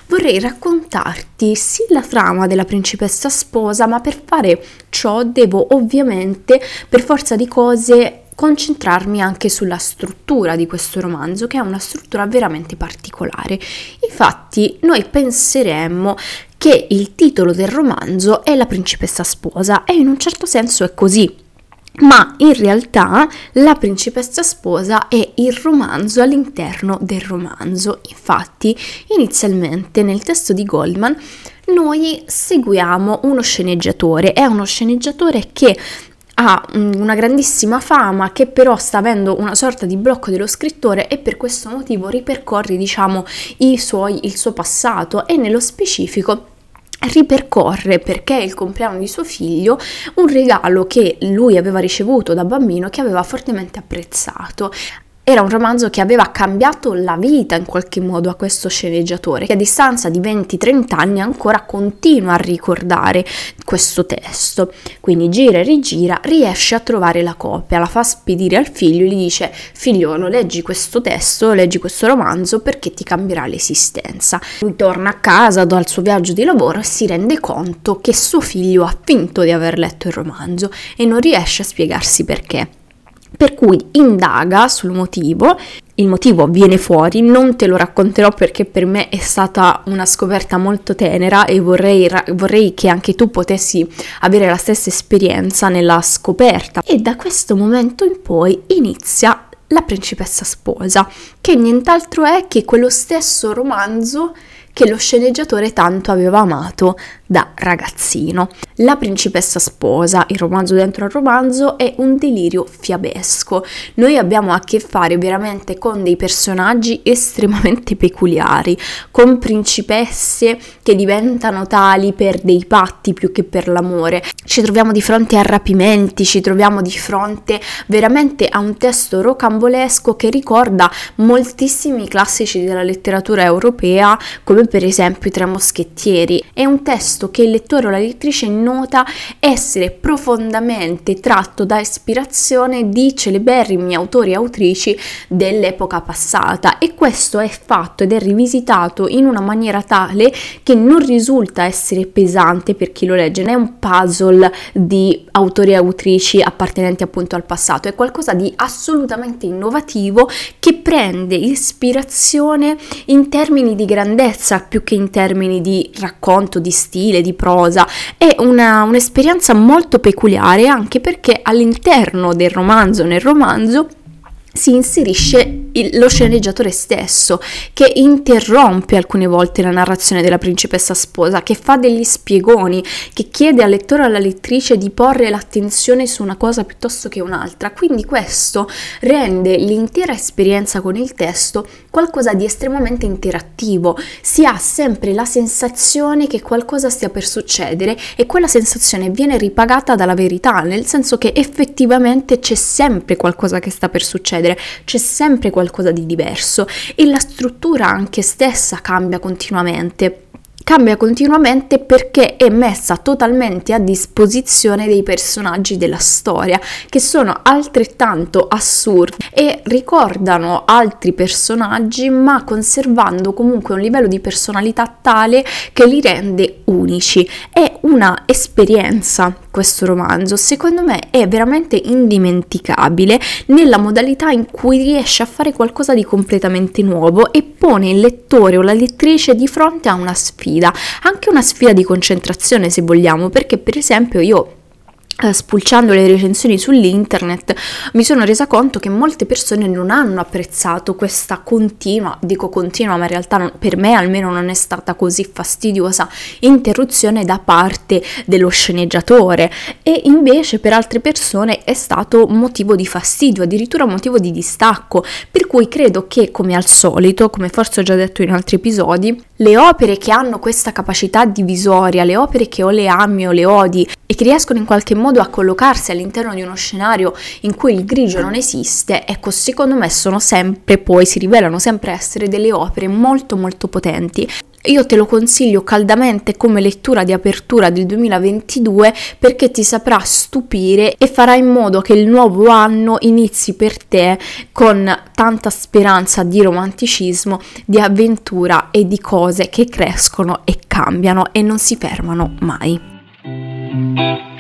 [SPEAKER 1] Vorrei raccontarti sì la trama della principessa sposa, ma per fare ciò devo ovviamente per forza di cose concentrarmi anche sulla struttura di questo romanzo, che è una struttura veramente particolare. Infatti, noi penseremmo che il titolo del romanzo è La principessa sposa e in un certo senso è così. Ma in realtà la principessa sposa è il romanzo all'interno del romanzo. Infatti, inizialmente nel testo di Goldman noi seguiamo uno sceneggiatore, è uno sceneggiatore che ha una grandissima fama che però sta avendo una sorta di blocco dello scrittore e per questo motivo ripercorre diciamo suoi, il suo passato e nello specifico ripercorre perché è il compleanno di suo figlio un regalo che lui aveva ricevuto da bambino che aveva fortemente apprezzato. Era un romanzo che aveva cambiato la vita in qualche modo a questo sceneggiatore, che a distanza di 20-30 anni ancora continua a ricordare questo testo. Quindi gira e rigira, riesce a trovare la copia, la fa spedire al figlio e gli dice figliolo leggi questo testo, leggi questo romanzo perché ti cambierà l'esistenza. Lui torna a casa dal suo viaggio di lavoro e si rende conto che suo figlio ha finto di aver letto il romanzo e non riesce a spiegarsi perché per cui indaga sul motivo, il motivo viene fuori, non te lo racconterò perché per me è stata una scoperta molto tenera e vorrei, vorrei che anche tu potessi avere la stessa esperienza nella scoperta. E da questo momento in poi inizia la principessa sposa, che nient'altro è che quello stesso romanzo che lo sceneggiatore tanto aveva amato da ragazzino. La principessa sposa, il romanzo dentro al romanzo, è un delirio fiabesco. Noi abbiamo a che fare veramente con dei personaggi estremamente peculiari, con principesse che diventano tali per dei patti più che per l'amore. Ci troviamo di fronte a rapimenti, ci troviamo di fronte veramente a un testo rocambolesco che ricorda moltissimi classici della letteratura europea, come per esempio I Tre Moschettieri. È un testo testo che il lettore o la lettrice nota essere profondamente tratto da ispirazione di celeberrimi autori e autrici dell'epoca passata. E questo è fatto ed è rivisitato in una maniera tale che non risulta essere pesante per chi lo legge, non è un puzzle di autori e autrici appartenenti appunto al passato, è qualcosa di assolutamente innovativo che prende ispirazione in termini di grandezza più che in termini di racconto, di stile stile, di prosa, è una, un'esperienza molto peculiare anche perché all'interno del romanzo, nel romanzo, si inserisce il, lo sceneggiatore stesso che interrompe alcune volte la narrazione della principessa sposa, che fa degli spiegoni, che chiede al lettore o alla lettrice di porre l'attenzione su una cosa piuttosto che un'altra. Quindi questo rende l'intera esperienza con il testo qualcosa di estremamente interattivo. Si ha sempre la sensazione che qualcosa stia per succedere e quella sensazione viene ripagata dalla verità, nel senso che effettivamente c'è sempre qualcosa che sta per succedere succedere, c'è sempre qualcosa di diverso e la struttura anche stessa cambia continuamente cambia continuamente perché è messa totalmente a disposizione dei personaggi della storia che sono altrettanto assurdi e ricordano altri personaggi ma conservando comunque un livello di personalità tale che li rende unici. È una esperienza questo romanzo, secondo me è veramente indimenticabile nella modalità in cui riesce a fare qualcosa di completamente nuovo e pone il lettore o la lettrice di fronte a una sfida, anche una sfida di concentrazione se vogliamo, perché per esempio io spulciando le recensioni sull'internet mi sono resa conto che molte persone non hanno apprezzato questa continua, dico continua ma in realtà non, per me almeno non è stata così fastidiosa interruzione da parte dello sceneggiatore. E invece per altre persone è stato motivo di fastidio, addirittura motivo di distacco, per cui credo che come al solito, come forse ho già detto in altri episodi, le opere che hanno questa capacità divisoria, le opere che o le ami o le odi e che riescono in qualche modo a collocarsi all'interno di uno scenario in cui il grigio non esiste, ecco, secondo me sono sempre poi, si rivelano sempre essere delle opere molto molto potenti. Io te lo consiglio caldamente come lettura di apertura del 2022 perché ti saprà stupire e farà in modo che il nuovo anno inizi per te con tanta speranza di romanticismo, di avventura e di cose che crescono e cambiano e non si fermano mai.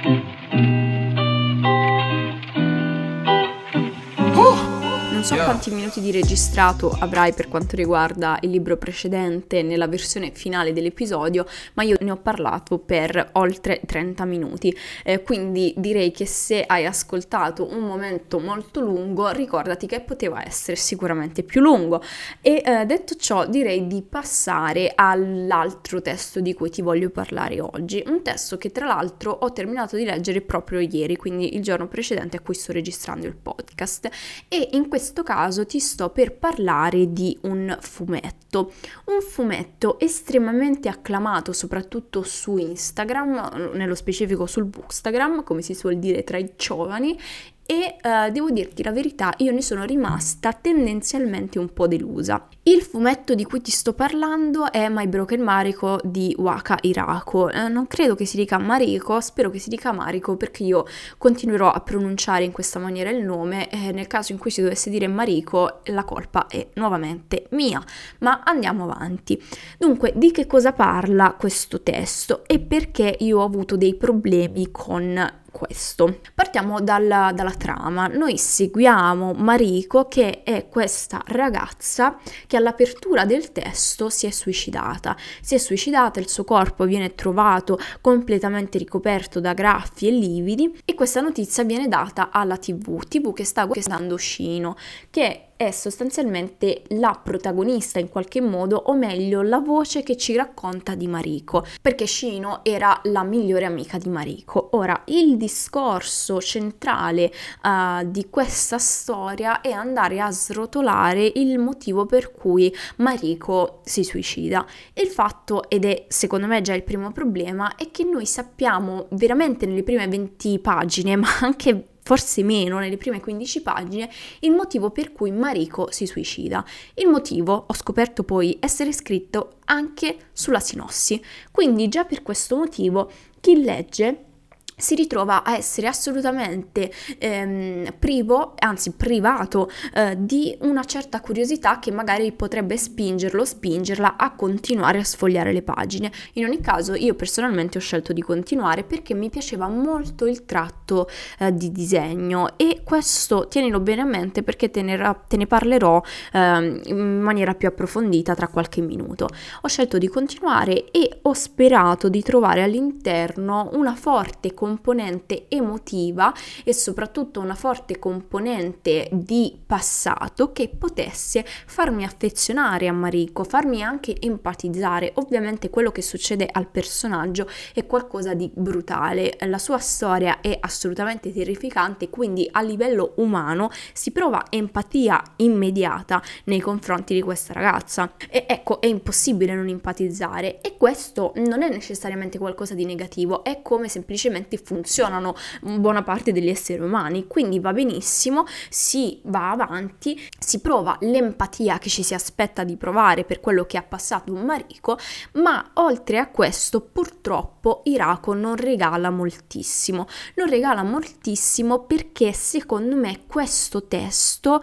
[SPEAKER 1] So quanti minuti di registrato avrai per quanto riguarda il libro precedente nella versione finale dell'episodio, ma io ne ho parlato per oltre 30 minuti. Eh, quindi direi che se hai ascoltato un momento molto lungo, ricordati che poteva essere sicuramente più lungo. E eh, detto ciò, direi di passare all'altro testo di cui ti voglio parlare oggi. Un testo che tra l'altro ho terminato di leggere proprio ieri, quindi il giorno precedente a cui sto registrando il podcast. E in questo caso ti sto per parlare di un fumetto. Un fumetto estremamente acclamato soprattutto su Instagram, nello specifico sul Bookstagram, come si suol dire tra i giovani, e uh, devo dirti la verità, io ne sono rimasta tendenzialmente un po' delusa. Il fumetto di cui ti sto parlando è My Broken Mariko di Waka Irako. Eh, non credo che si dica Mariko, spero che si dica Mariko perché io continuerò a pronunciare in questa maniera il nome e nel caso in cui si dovesse dire Mariko la colpa è nuovamente mia. Ma andiamo avanti. Dunque, di che cosa parla questo testo e perché io ho avuto dei problemi con questo. Partiamo dalla, dalla trama. Noi seguiamo Mariko che è questa ragazza che all'apertura del testo si è suicidata. Si è suicidata, il suo corpo viene trovato completamente ricoperto da graffi e lividi e questa notizia viene data alla TV, TV che sta guardando Shino, che è sostanzialmente la protagonista in qualche modo, o meglio la voce che ci racconta di Mariko, perché Shino era la migliore amica di Mariko. Ora, il discorso centrale uh, di questa storia è andare a srotolare il motivo per cui Mariko si suicida. Il fatto, ed è secondo me già il primo problema, è che noi sappiamo veramente nelle prime 20 pagine, ma anche forse meno nelle prime 15 pagine, il motivo per cui Mariko si suicida. Il motivo ho scoperto poi essere scritto anche sulla sinossi, quindi già per questo motivo chi legge si ritrova a essere assolutamente ehm, privo, anzi privato eh, di una certa curiosità che magari potrebbe spingerlo, spingerla a continuare a sfogliare le pagine. In ogni caso io personalmente ho scelto di continuare perché mi piaceva molto il tratto eh, di disegno e questo tienilo bene a mente perché te ne, te ne parlerò eh, in maniera più approfondita tra qualche minuto. Ho scelto di continuare e ho sperato di trovare all'interno una forte componente emotiva e soprattutto una forte componente di passato che potesse farmi affezionare a Mariko, farmi anche empatizzare. Ovviamente quello che succede al personaggio è qualcosa di brutale, la sua storia è assolutamente terrificante, quindi a livello umano si prova empatia immediata nei confronti di questa ragazza. E ecco, è impossibile non empatizzare e questo non è necessariamente qualcosa di negativo, è come semplicemente effetti funzionano buona parte degli esseri umani, quindi va benissimo, si va avanti, si prova l'empatia che ci si aspetta di provare per quello che ha passato un Mariko, ma oltre a questo purtroppo Irako non regala moltissimo, non regala moltissimo perché secondo me questo testo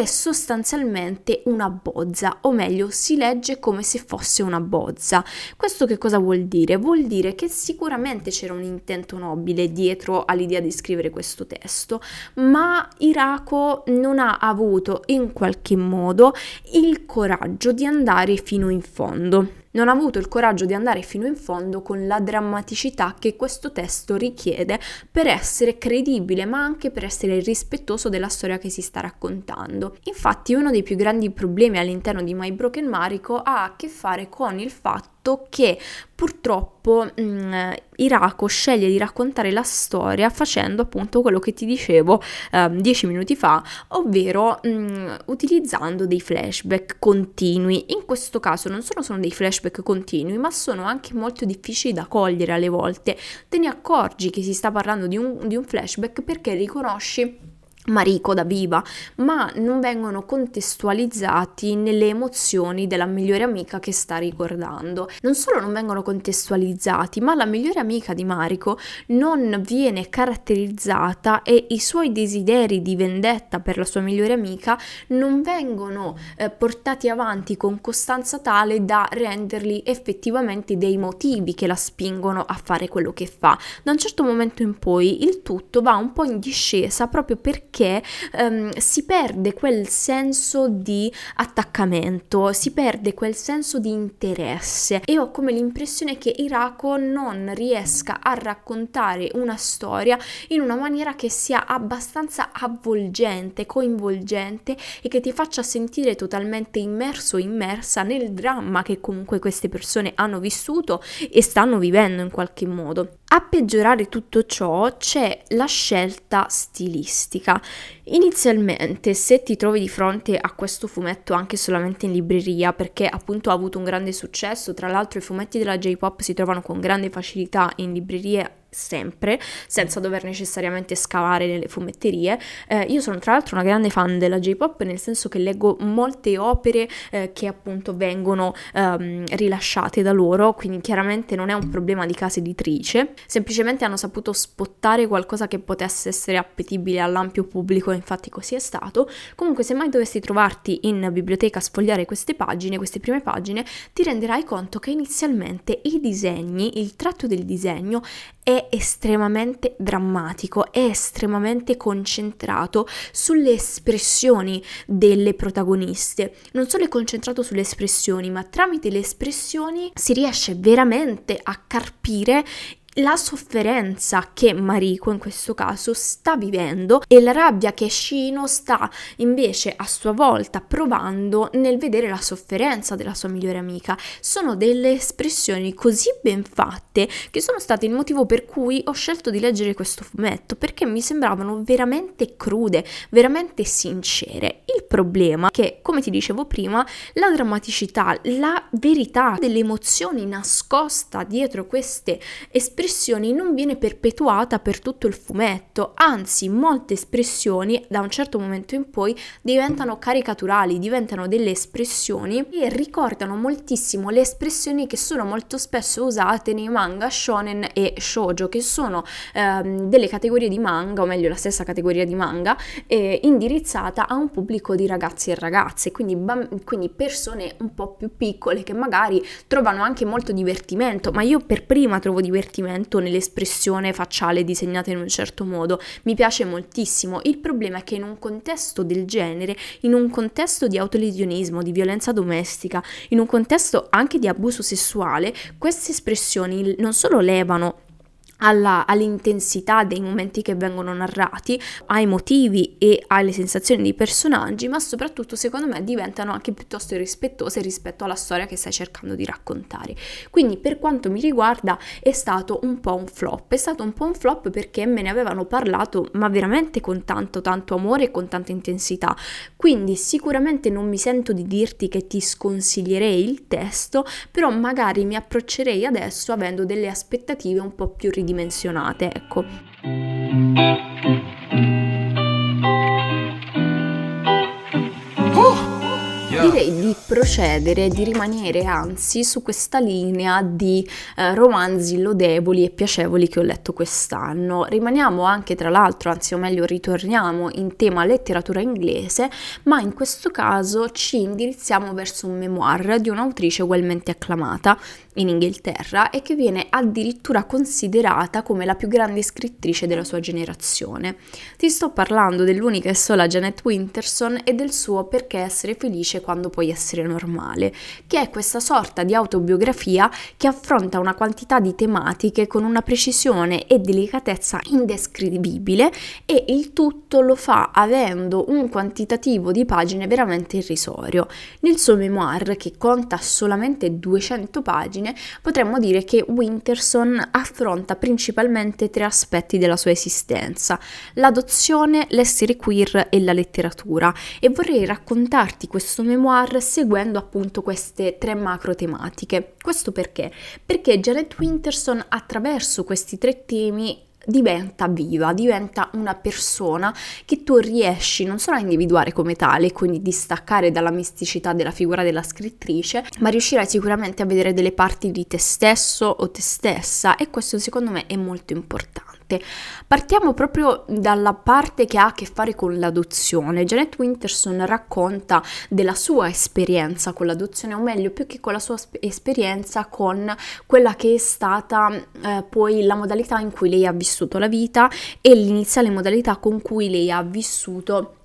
[SPEAKER 1] è sostanzialmente una bozza, o meglio si legge come se fosse una bozza. Questo che cosa vuol dire? Vuol dire che sicuramente c'era un intento nobile, dietro all'idea di scrivere questo testo, ma Irako non ha avuto in qualche modo il coraggio di andare fino in fondo non ha avuto il coraggio di andare fino in fondo con la drammaticità che questo testo richiede per essere credibile, ma anche per essere rispettoso della storia che si sta raccontando. Infatti, uno dei più grandi problemi all'interno di My Broken Mariko ha a che fare con il fatto che purtroppo mh, mm, Irako sceglie di raccontare la storia facendo appunto quello che ti dicevo eh, dieci minuti fa, ovvero mh, mm, utilizzando dei flashback continui. In questo caso non sono solo dei flashback continui, ma sono anche molto difficili da cogliere alle volte. Te ne accorgi che si sta parlando di un, di un flashback perché riconosci Mariko da viva, ma non vengono contestualizzati nelle emozioni della migliore amica che sta ricordando. Non solo non vengono contestualizzati, ma la migliore amica di Mariko non viene caratterizzata e i suoi desideri di vendetta per la sua migliore amica non vengono eh, portati avanti con costanza tale da renderli effettivamente dei motivi che la spingono a fare quello che fa. Da un certo momento in poi il tutto va un po' in discesa proprio perché perché um, si perde quel senso di attaccamento, si perde quel senso di interesse e ho come l'impressione che Irako non riesca a raccontare una storia in una maniera che sia abbastanza avvolgente, coinvolgente e che ti faccia sentire totalmente immerso, immersa nel dramma che comunque queste persone hanno vissuto e stanno vivendo in qualche modo. A peggiorare tutto ciò c'è la scelta stilistica. Inizialmente, se ti trovi di fronte a questo fumetto anche solamente in libreria, perché appunto ha avuto un grande successo, tra l'altro i fumetti della J-pop si trovano con grande facilità in librerie sempre, senza dover necessariamente scavare nelle fumetterie. Eh, io sono tra l'altro una grande fan della J-pop, nel senso che leggo molte opere eh, che appunto vengono ehm, rilasciate da loro, quindi chiaramente non è un problema di casa editrice, semplicemente hanno saputo spottare qualcosa che potesse essere appetibile all'ampio pubblico, infatti così è stato. Comunque se mai dovessi trovarti in biblioteca a sfogliare queste pagine, queste prime pagine, ti renderai conto che inizialmente i disegni, il tratto del disegno è estremamente drammatico, è estremamente concentrato sulle espressioni delle protagoniste. Non solo è concentrato sulle espressioni, ma tramite le espressioni si riesce veramente a carpire la sofferenza che Mariko in questo caso sta vivendo e la rabbia che Shino sta invece a sua volta provando nel vedere la sofferenza della sua migliore amica. Sono delle espressioni così ben fatte che sono state il motivo per cui ho scelto di leggere questo fumetto perché mi sembravano veramente crude, veramente sincere. Il problema è che, come ti dicevo prima, la drammaticità, la verità delle emozioni nascosta dietro queste espressioni espressioni non viene perpetuata per tutto il fumetto, anzi molte espressioni da un certo momento in poi diventano caricaturali, diventano delle espressioni e ricordano moltissimo le espressioni che sono molto spesso usate nei manga shonen e shoujo, che sono ehm, delle categorie di manga, o meglio la stessa categoria di manga, eh, indirizzata a un pubblico di ragazzi e ragazze, quindi, bam- quindi persone un po' più piccole che magari trovano anche molto divertimento, ma io per prima trovo divertimento movimento, nell'espressione facciale disegnata in un certo modo. Mi piace moltissimo. Il problema è che in un contesto del genere, in un contesto di autolesionismo, di violenza domestica, in un contesto anche di abuso sessuale, queste espressioni non solo levano alla, all'intensità dei momenti che vengono narrati, ai motivi e alle sensazioni dei personaggi, ma soprattutto secondo me diventano anche piuttosto irrispettose rispetto alla storia che stai cercando di raccontare. Quindi per quanto mi riguarda è stato un po' un flop, è stato un po' un flop perché me ne avevano parlato ma veramente con tanto tanto amore e con tanta intensità. Quindi sicuramente non mi sento di dirti che ti sconsiglierei il testo, però magari mi approccerei adesso avendo delle aspettative un po' più ridimensionate ridimensionate, ecco. Direi di procedere, di rimanere anzi su questa linea di eh, romanzi lodevoli e piacevoli che ho letto quest'anno. Rimaniamo anche tra l'altro, anzi o meglio ritorniamo in tema letteratura inglese, ma in questo caso ci indirizziamo verso un memoir di un'autrice ugualmente acclamata in Inghilterra e che viene addirittura considerata come la più grande scrittrice della sua generazione. Ti sto parlando dell'unica e sola Janet Winterson e del suo Perché essere felice quando quando puoi essere normale, che è questa sorta di autobiografia che affronta una quantità di tematiche con una precisione e delicatezza indescrivibile e il tutto lo fa avendo un quantitativo di pagine veramente irrisorio. Nel suo memoir, che conta solamente 200 pagine, potremmo dire che Winterson affronta principalmente tre aspetti della sua esistenza, l'adozione, l'essere queer e la letteratura e vorrei raccontarti questo memoir memoir seguendo appunto queste tre macro tematiche. Questo perché? Perché Janet Winterson attraverso questi tre temi diventa viva, diventa una persona che tu riesci non solo a individuare come tale, quindi distaccare dalla misticità della figura della scrittrice, ma riuscirai sicuramente a vedere delle parti di te stesso o te stessa e questo secondo me è molto importante. Parte. Partiamo proprio dalla parte che ha a che fare con l'adozione. Janet Winterson racconta della sua esperienza con l'adozione, o meglio, più che con la sua esperienza, con quella che è stata eh, poi la modalità in cui lei ha vissuto la vita e l'iniziale modalità con cui lei ha vissuto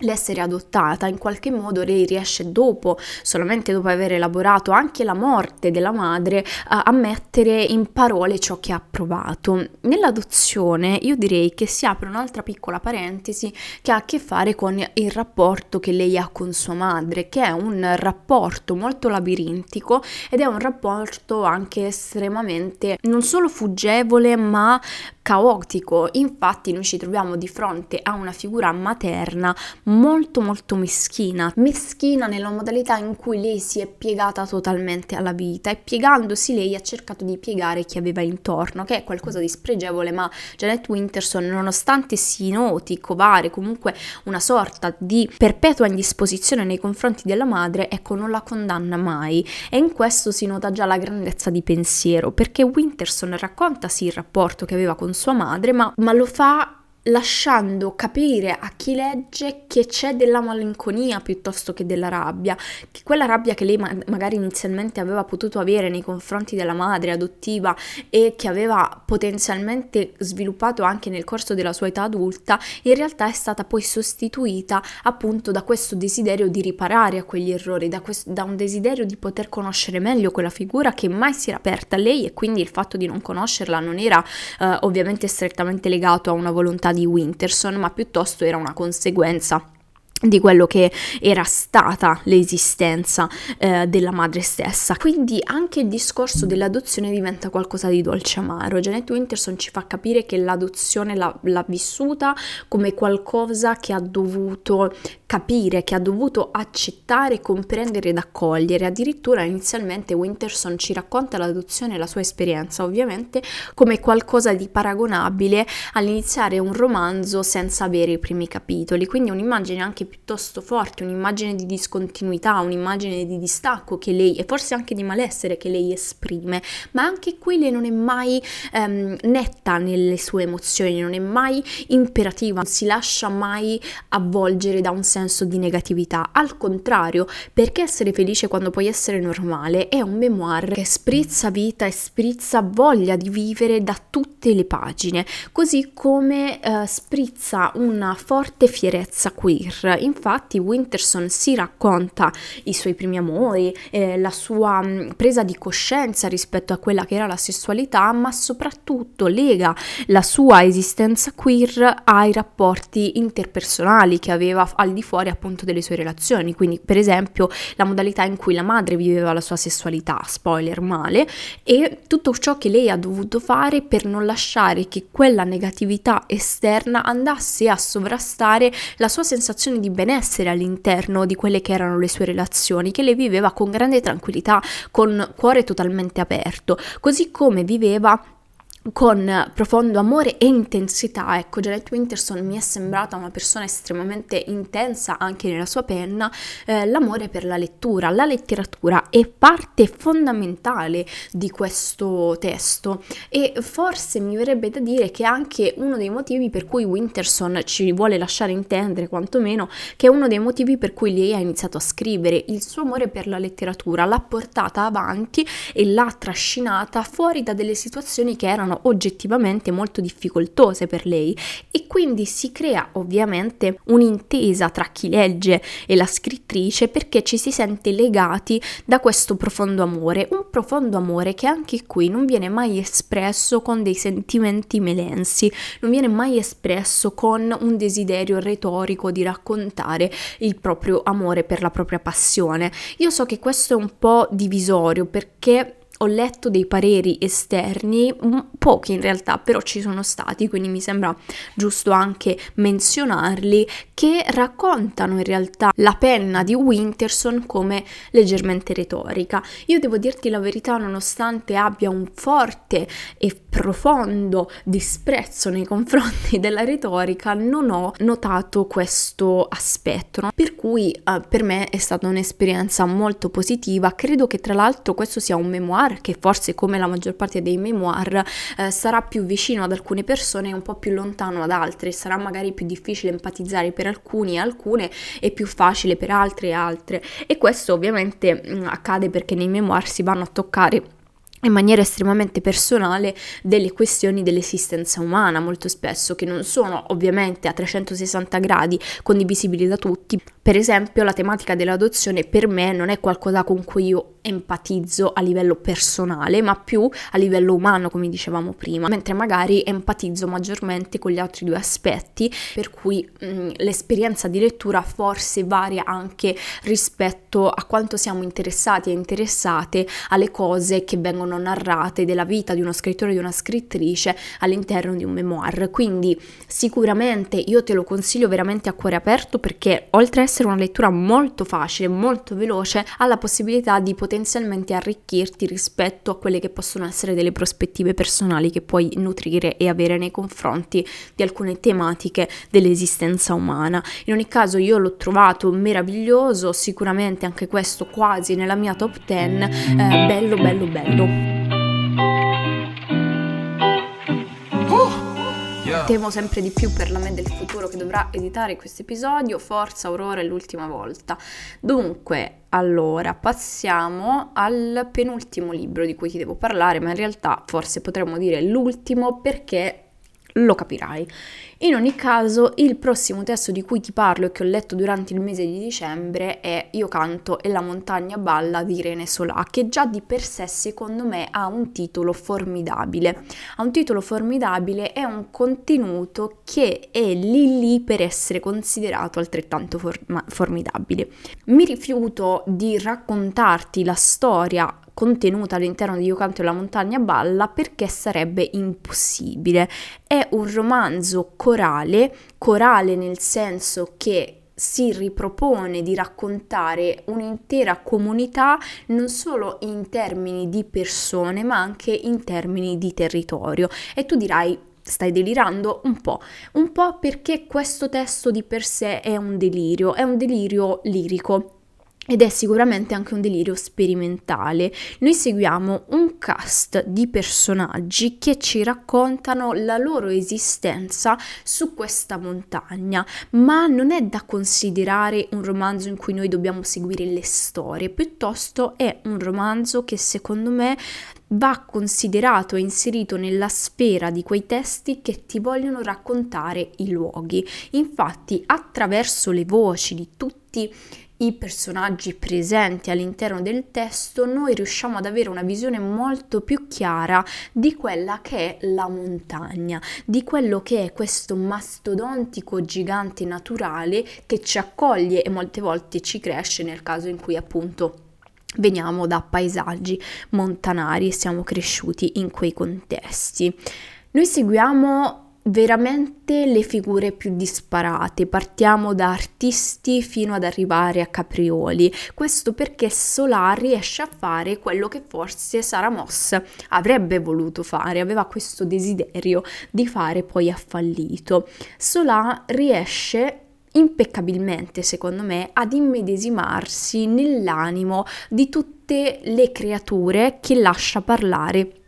[SPEAKER 1] l'essere adottata in qualche modo lei riesce dopo solamente dopo aver elaborato anche la morte della madre a, mettere in parole ciò che ha provato. Nell'adozione io direi che si apre un'altra piccola parentesi che ha a che fare con il rapporto che lei ha con sua madre che è un rapporto molto labirintico ed è un rapporto anche estremamente non solo fuggevole ma caotico. Infatti noi ci troviamo di fronte a una figura materna molto molto meschina, meschina nella modalità in cui lei si è piegata totalmente alla vita e piegandosi lei ha cercato di piegare chi aveva intorno, che è qualcosa di spregevole, ma Janet Winterson nonostante si noti covare comunque una sorta di perpetua indisposizione nei confronti della madre, ecco non la condanna mai e in questo si nota già la grandezza di pensiero, perché Winterson racconta sì il rapporto che aveva con sua madre, ma, ma lo fa lasciando capire a chi legge che c'è della malinconia piuttosto che della rabbia, che quella rabbia che lei ma- magari inizialmente aveva potuto avere nei confronti della madre adottiva e che aveva potenzialmente sviluppato anche nel corso della sua età adulta, in realtà è stata poi sostituita appunto da questo desiderio di riparare a quegli errori, da, questo, da un desiderio di poter conoscere meglio quella figura che mai si era aperta a lei e quindi il fatto di non conoscerla non era eh, ovviamente strettamente legato a una volontà di Winterson, ma piuttosto era una conseguenza di quello che era stata l'esistenza eh, della madre stessa. Quindi anche il discorso dell'adozione diventa qualcosa di dolce amaro. Janet Winterson ci fa capire che l'adozione l'ha, l'ha vissuta come qualcosa che ha dovuto capire, che ha dovuto accettare, comprendere ed accogliere. Addirittura inizialmente Winterson ci racconta l'adozione e la sua esperienza, ovviamente, come qualcosa di paragonabile all'iniziare un romanzo senza avere i primi capitoli. Quindi un'immagine anche piuttosto forte, un'immagine di discontinuità, un'immagine di distacco che lei e forse anche di malessere che lei esprime, ma anche qui lei non è mai ehm, netta nelle sue emozioni, non è mai imperativa, non si lascia mai avvolgere da un senso di negatività. Al contrario, perché essere felice quando puoi essere normale è un memoir che sprizza vita e sprizza voglia di vivere da tutte le pagine, così come eh, sprizza una forte fierezza queer infatti Winterson si racconta i suoi primi amori, eh, la sua mm, presa di coscienza rispetto a quella che era la sessualità, ma soprattutto lega la sua esistenza queer ai rapporti interpersonali che aveva al di fuori appunto delle sue relazioni, quindi per esempio la modalità in cui la madre viveva la sua sessualità, spoiler male, e tutto ciò che lei ha dovuto fare per non lasciare che quella negatività esterna andasse a sovrastare la sua sensazione di di benessere all'interno di quelle che erano le sue relazioni, che lei viveva con grande tranquillità, con cuore totalmente aperto, così come viveva con profondo amore e intensità. Ecco, Janet Winterson mi è sembrata una persona estremamente intensa anche nella sua penna. Eh, l'amore per la lettura, la letteratura è parte fondamentale di questo testo e forse mi verrebbe da dire che è anche uno dei motivi per cui Winterson ci vuole lasciare intendere, quantomeno, che è uno dei motivi per cui lei ha iniziato a scrivere. Il suo amore per la letteratura l'ha portata avanti e l'ha trascinata fuori da delle situazioni che erano oggettivamente molto difficoltose per lei e quindi si crea ovviamente un'intesa tra chi legge e la scrittrice perché ci si sente legati da questo profondo amore, un profondo amore che anche qui non viene mai espresso con dei sentimenti melensi, non viene mai espresso con un desiderio retorico di raccontare il proprio amore per la propria passione. Io so che questo è un po' divisorio perché ho letto dei pareri esterni, pochi in realtà, però ci sono stati, quindi mi sembra giusto anche menzionarli, che raccontano in realtà la penna di Winterson come leggermente retorica. Io devo dirti la verità, nonostante abbia un forte e profondo disprezzo nei confronti della retorica, non ho notato questo aspetto, no? per cui eh, per me è stata un'esperienza molto positiva. Credo che tra l'altro questo sia un memoir memoir, che forse come la maggior parte dei memoir eh, sarà più vicino ad alcune persone e un po' più lontano ad altre, sarà magari più difficile empatizzare per alcuni e alcune e più facile per altre e altre. E questo ovviamente mh, mm, accade perché nei memoir si vanno a toccare in maniera estremamente personale delle questioni dell'esistenza umana molto spesso che non sono ovviamente a 360 gradi condivisibili da tutti. Per esempio la tematica dell'adozione per me non è qualcosa con cui io empatizzo a livello personale, ma più a livello umano, come dicevamo prima, mentre magari empatizzo maggiormente con gli altri due aspetti, per cui mh, mm, l'esperienza di lettura forse varia anche rispetto a quanto siamo interessati e interessate alle cose che vengono narrate della vita di uno scrittore o di una scrittrice all'interno di un memoir. Quindi sicuramente io te lo consiglio veramente a cuore aperto perché oltre ad essere una lettura molto facile, molto veloce, ha la possibilità di potenzialmente arricchirti rispetto a quelle che possono essere delle prospettive personali che puoi nutrire e avere nei confronti di alcune tematiche dell'esistenza umana. In ogni caso io l'ho trovato meraviglioso, sicuramente anche questo quasi nella mia top 10, eh, bello bello bello. Temo sempre di più per la me del futuro che dovrà editare questo episodio. Forza Aurora è l'ultima volta. Dunque, allora, passiamo al penultimo libro di cui ti devo parlare, ma in realtà forse potremmo dire l'ultimo perché lo capirai. In ogni caso, il prossimo testo di cui ti parlo e che ho letto durante il mese di dicembre è Io canto e la montagna balla di Irene Solà, che già di per sé secondo me ha un titolo formidabile. Ha un titolo formidabile e un contenuto che è lì lì per essere considerato altrettanto forma- formidabile. Mi rifiuto di raccontarti la storia contenuta all'interno di Io canto e la montagna balla perché sarebbe impossibile. È un romanzo corale, corale nel senso che si ripropone di raccontare un'intera comunità non solo in termini di persone ma anche in termini di territorio e tu dirai stai delirando un po', un po' perché questo testo di per sé è un delirio, è un delirio lirico ed è sicuramente anche un delirio sperimentale. Noi seguiamo un cast di personaggi che ci raccontano la loro esistenza su questa montagna, ma non è da considerare un romanzo in cui noi dobbiamo seguire le storie, piuttosto è un romanzo che secondo me va considerato e inserito nella sfera di quei testi che ti vogliono raccontare i luoghi. Infatti, attraverso le voci di tutti i personaggi presenti all'interno del testo, noi riusciamo ad avere una visione molto più chiara di quella che è la montagna, di quello che è questo mastodontico gigante naturale che ci accoglie e molte volte ci cresce nel caso in cui appunto veniamo da paesaggi montanari e siamo cresciuti in quei contesti. Noi seguiamo veramente le figure più disparate, partiamo da artisti fino ad arrivare a caprioli. Questo perché Solar riesce a fare quello che forse Sara Moss avrebbe voluto fare, aveva questo desiderio di fare, poi ha fallito. Solar riesce impeccabilmente, secondo me, ad immedesimarsi nell'animo di tutte le creature che lascia parlare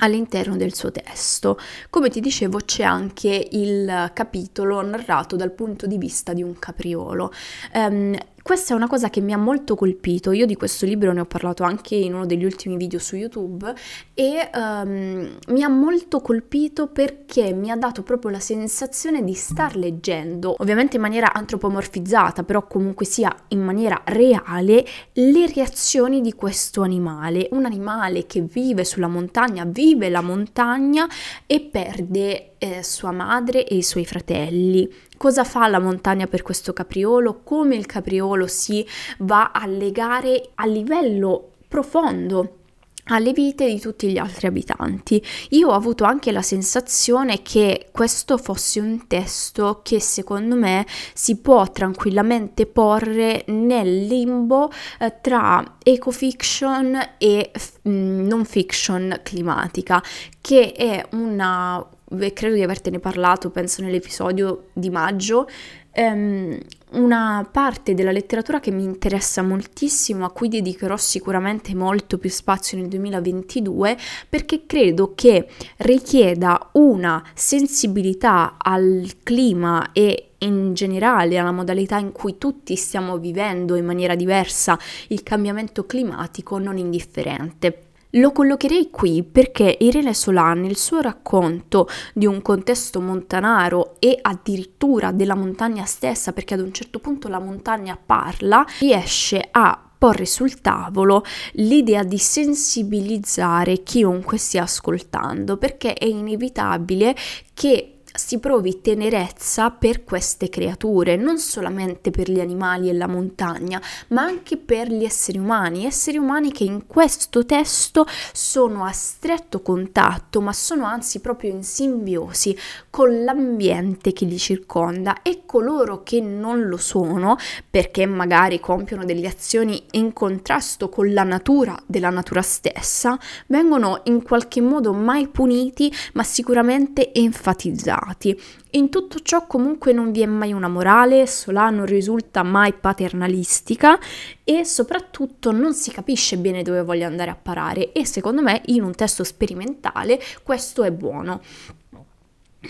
[SPEAKER 1] all'interno del suo testo. Come ti dicevo c'è anche il capitolo narrato dal punto di vista di un capriolo. Um, questa è una cosa che mi ha molto colpito, io di questo libro ne ho parlato anche in uno degli ultimi video su YouTube e um, mi ha molto colpito perché mi ha dato proprio la sensazione di star leggendo, ovviamente in maniera antropomorfizzata, però comunque sia in maniera reale, le reazioni di questo animale, un animale che vive sulla montagna, vive la montagna e perde eh, sua madre e i suoi fratelli cosa fa la montagna per questo capriolo, come il capriolo si va a legare a livello profondo alle vite di tutti gli altri abitanti. Io ho avuto anche la sensazione che questo fosse un testo che secondo me si può tranquillamente porre nel limbo eh, tra ecofiction e mm, non fiction climatica, che è una credo di avertene parlato, penso nell'episodio di maggio, um, una parte della letteratura che mi interessa moltissimo, a cui dedicherò sicuramente molto più spazio nel 2022, perché credo che richieda una sensibilità al clima e in generale alla modalità in cui tutti stiamo vivendo in maniera diversa il cambiamento climatico non indifferente. Lo collocherei qui perché Irene Solà nel suo racconto di un contesto montanaro e addirittura della montagna stessa, perché ad un certo punto la montagna parla, riesce a porre sul tavolo l'idea di sensibilizzare chiunque stia ascoltando, perché è inevitabile che si provi tenerezza per queste creature, non solamente per gli animali e la montagna, ma anche per gli esseri umani, esseri umani che in questo testo sono a stretto contatto, ma sono anzi proprio in simbiosi con l'ambiente che li circonda e coloro che non lo sono, perché magari compiono delle azioni in contrasto con la natura della natura stessa, vengono in qualche modo mai puniti, ma sicuramente enfatizzati stati. In tutto ciò comunque non vi è mai una morale, Solà non risulta mai paternalistica e soprattutto non si capisce bene dove voglia andare a parare e secondo me in un testo sperimentale questo è buono.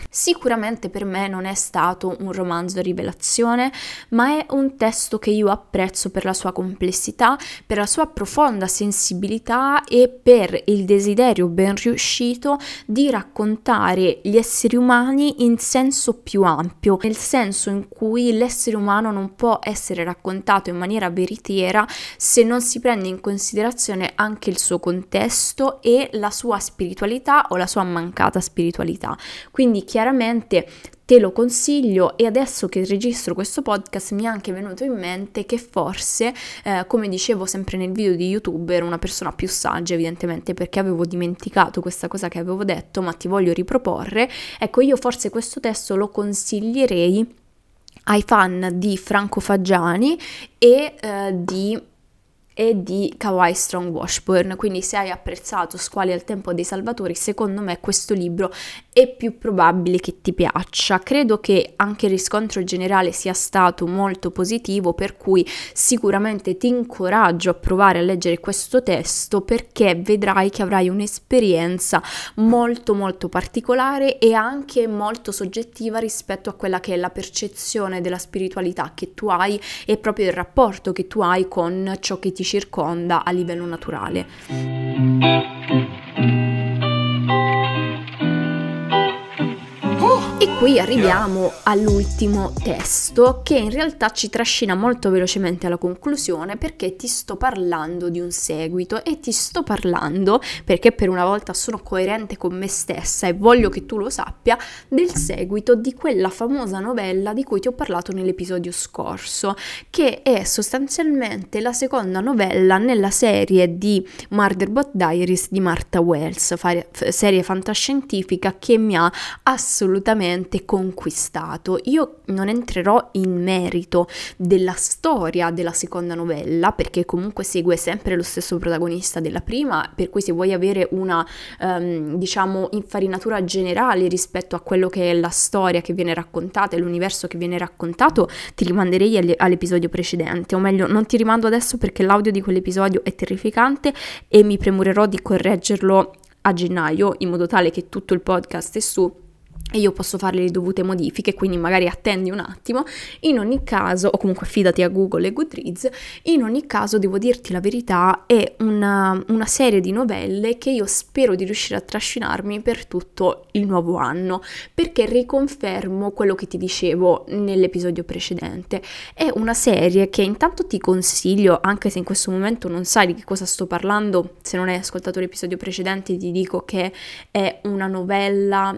[SPEAKER 1] Sicuramente per me non è stato un romanzo rivelazione, ma è un testo che io apprezzo per la sua complessità, per la sua profonda sensibilità e per il desiderio ben riuscito di raccontare gli esseri umani in senso più ampio, nel senso in cui l'essere umano non può essere raccontato in maniera veritiera se non si prende in considerazione anche il suo contesto e la sua spiritualità o la sua mancata spiritualità. Quindi quindi chiaramente te lo consiglio e adesso che registro questo podcast mi è anche venuto in mente che forse, eh, come dicevo sempre nel video di YouTube, ero una persona più saggia evidentemente perché avevo dimenticato questa cosa che avevo detto ma ti voglio riproporre. Ecco, io forse questo testo lo consiglierei ai fan di Franco Faggiani e eh, di e di Kawaii Strong Washburn, quindi se hai apprezzato Squali al tempo dei salvatori, secondo me questo libro è più probabile che ti piaccia. Credo che anche il riscontro generale sia stato molto positivo, per cui sicuramente ti incoraggio a provare a leggere questo testo perché vedrai che avrai un'esperienza molto molto particolare e anche molto soggettiva rispetto a quella che è la percezione della spiritualità che tu hai e proprio il rapporto che tu hai con ciò che ti circonda a livello naturale. Qui arriviamo all'ultimo testo che in realtà ci trascina molto velocemente alla conclusione perché ti sto parlando di un seguito e ti sto parlando perché per una volta sono coerente con me stessa e voglio che tu lo sappia del seguito di quella famosa novella di cui ti ho parlato nell'episodio scorso che è sostanzialmente la seconda novella nella serie di Murderbot Diaries di Martha Wells, serie fantascientifica che mi ha assolutamente veramente conquistato. Io non entrerò in merito della storia della seconda novella, perché comunque segue sempre lo stesso protagonista della prima, per cui se vuoi avere una, um, diciamo, infarinatura generale rispetto a quello che è la storia che viene raccontata e l'universo che viene raccontato, ti rimanderei all'episodio precedente, o meglio, non ti rimando adesso perché l'audio di quell'episodio è terrificante e mi premurerò di correggerlo a gennaio in modo tale che tutto il podcast è su e io posso fare le dovute modifiche, quindi magari attendi un attimo. In ogni caso, o comunque fidati a Google e Goodreads, in ogni caso devo dirti la verità, è una, una serie di novelle che io spero di riuscire a trascinarmi per tutto il nuovo anno, perché riconfermo quello che ti dicevo nell'episodio precedente. È una serie che intanto ti consiglio, anche se in questo momento non sai di che cosa sto parlando, se non hai ascoltato l'episodio precedente ti dico che è una novella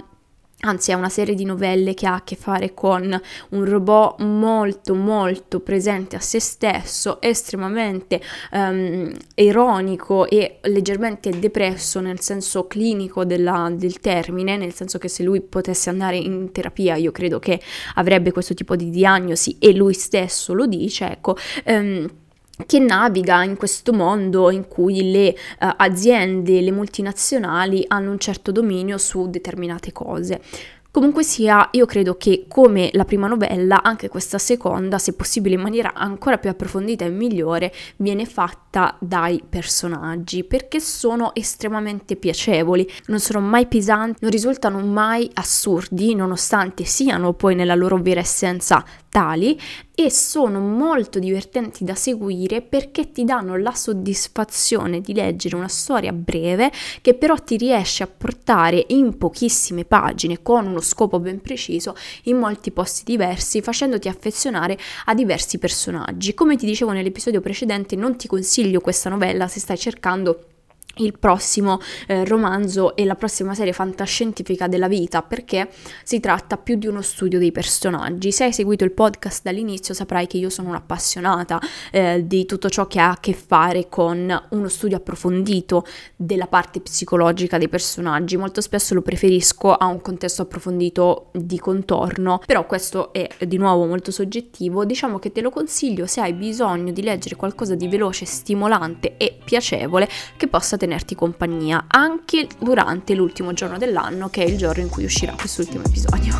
[SPEAKER 1] Anzi, è una serie di novelle che ha a che fare con un robot molto molto presente a se stesso, estremamente um, ironico e leggermente depresso nel senso clinico della, del termine, nel senso che se lui potesse andare in terapia io credo che avrebbe questo tipo di diagnosi e lui stesso lo dice, ecco. Um, che naviga in questo mondo in cui le uh, aziende, le multinazionali hanno un certo dominio su determinate cose. Comunque sia, io credo che come la prima novella, anche questa seconda, se possibile in maniera ancora più approfondita e migliore, viene fatta dai personaggi perché sono estremamente piacevoli, non sono mai pesanti, non risultano mai assurdi, nonostante siano poi nella loro vera essenza tali e sono molto divertenti da seguire perché ti danno la soddisfazione di leggere una storia breve che però ti riesce a portare in pochissime pagine con uno scopo ben preciso in molti posti diversi facendoti affezionare a diversi personaggi. Come ti dicevo nell'episodio precedente non ti consiglio questa novella se stai cercando il prossimo eh, romanzo e la prossima serie fantascientifica della vita perché si tratta più di uno studio dei personaggi. Se hai seguito il podcast dall'inizio saprai che io sono un'appassionata eh, di tutto ciò che ha a che fare con uno studio approfondito della parte psicologica dei personaggi. Molto spesso lo preferisco a un contesto approfondito di contorno, però questo è di nuovo molto soggettivo. Diciamo che te lo consiglio se hai bisogno di leggere qualcosa di veloce, stimolante e piacevole che possa tenerti compagnia anche durante l'ultimo giorno dell'anno, che è il giorno in cui uscirà quest'ultimo episodio.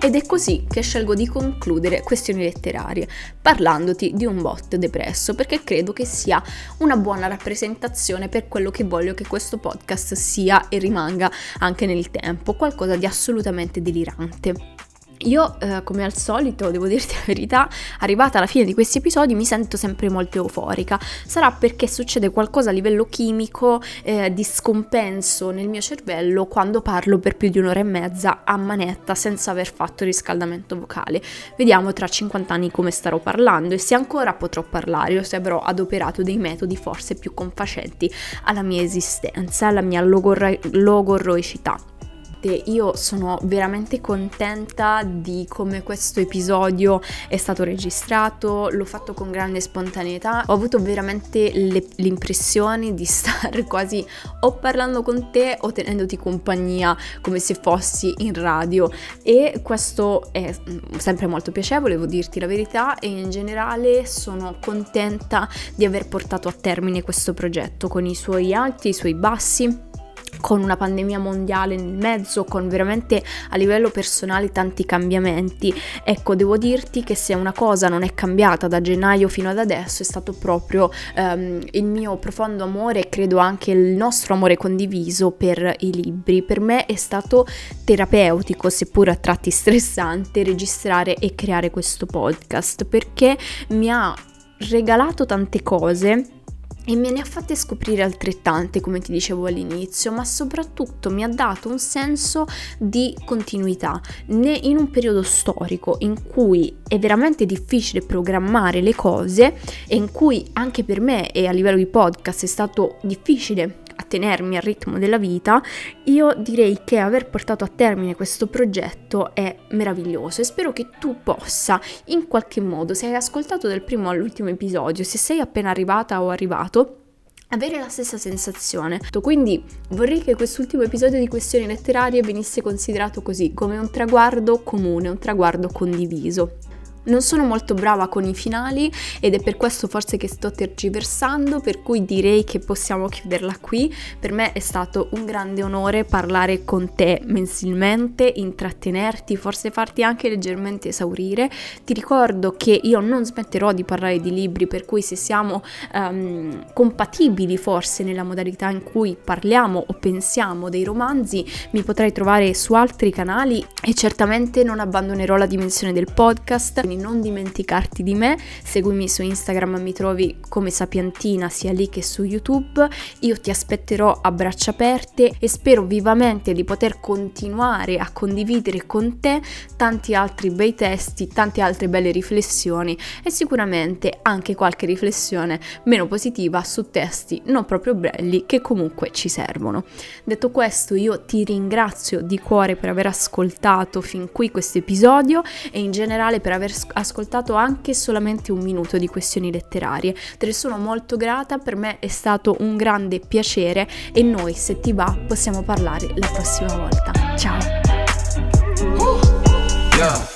[SPEAKER 1] Ed è così che scelgo di concludere questioni letterarie, parlandoti di un bot depresso, perché credo che sia una buona rappresentazione per quello che voglio che questo podcast sia e rimanga anche nel tempo, qualcosa di assolutamente delirante. Io, eh, come al solito, devo dirti la verità, arrivata alla fine di questi episodi mi sento sempre molto euforica. Sarà perché succede qualcosa a livello chimico eh, di scompenso nel mio cervello quando parlo per più di un'ora e mezza a manetta senza aver fatto riscaldamento vocale. Vediamo tra 50 anni come starò parlando e se ancora potrò parlare o se avrò adoperato dei metodi forse più confacenti alla mia esistenza, alla mia logor- logorroicità io sono veramente contenta di come questo episodio è stato registrato, l'ho fatto con grande spontaneità, ho avuto veramente le, l'impressione di stare quasi o parlando con te o tenendoti compagnia come se fossi in radio. E questo è mm, sempre molto piacevole, devo dirti la verità e in generale sono contenta di aver portato a termine questo progetto con i suoi alti, i suoi bassi con una pandemia mondiale nel mezzo, con veramente a livello personale tanti cambiamenti. Ecco, devo dirti che se una cosa non è cambiata da gennaio fino ad adesso è stato proprio um, il mio profondo amore e credo anche il nostro amore condiviso per i libri. Per me è stato terapeutico, seppur a tratti stressante, registrare e creare questo podcast perché mi ha regalato tante cose e me ne ha fatte scoprire altrettante, come ti dicevo all'inizio, ma soprattutto mi ha dato un senso di continuità. In un periodo storico in cui è veramente difficile programmare le cose e in cui anche per me e a livello di podcast è stato difficile a tenermi al ritmo della vita, io direi che aver portato a termine questo progetto è meraviglioso e spero che tu possa in qualche modo, se hai ascoltato dal primo all'ultimo episodio, se sei appena arrivata o arrivato, avere la stessa sensazione. Quindi vorrei che quest'ultimo episodio di questioni letterarie venisse considerato così, come un traguardo comune, un traguardo condiviso. Non sono molto brava con i finali ed è per questo forse che sto tergiversando, per cui direi che possiamo chiuderla qui. Per me è stato un grande onore parlare con te mensilmente, intrattenerti, forse farti anche leggermente esaurire. Ti ricordo che io non smetterò di parlare di libri, per cui se siamo um, compatibili forse nella modalità in cui parliamo o pensiamo dei romanzi, mi potrai trovare su altri canali e certamente non abbandonerò la dimensione del podcast non dimenticarti di me, seguimi su Instagram, mi trovi come Sapientina sia lì che su YouTube, io ti aspetterò a braccia aperte e spero vivamente di poter continuare a condividere con te tanti altri bei testi, tante altre belle riflessioni e sicuramente anche qualche riflessione meno positiva su testi non proprio belli che comunque ci servono. Detto questo io ti ringrazio di cuore per aver ascoltato fin qui questo episodio e in generale per aver ascoltato anche solamente un minuto di questioni letterarie. Te ne sono molto grata, per me è stato un grande piacere e noi, se ti va, possiamo parlare la prossima volta. Ciao! Yeah.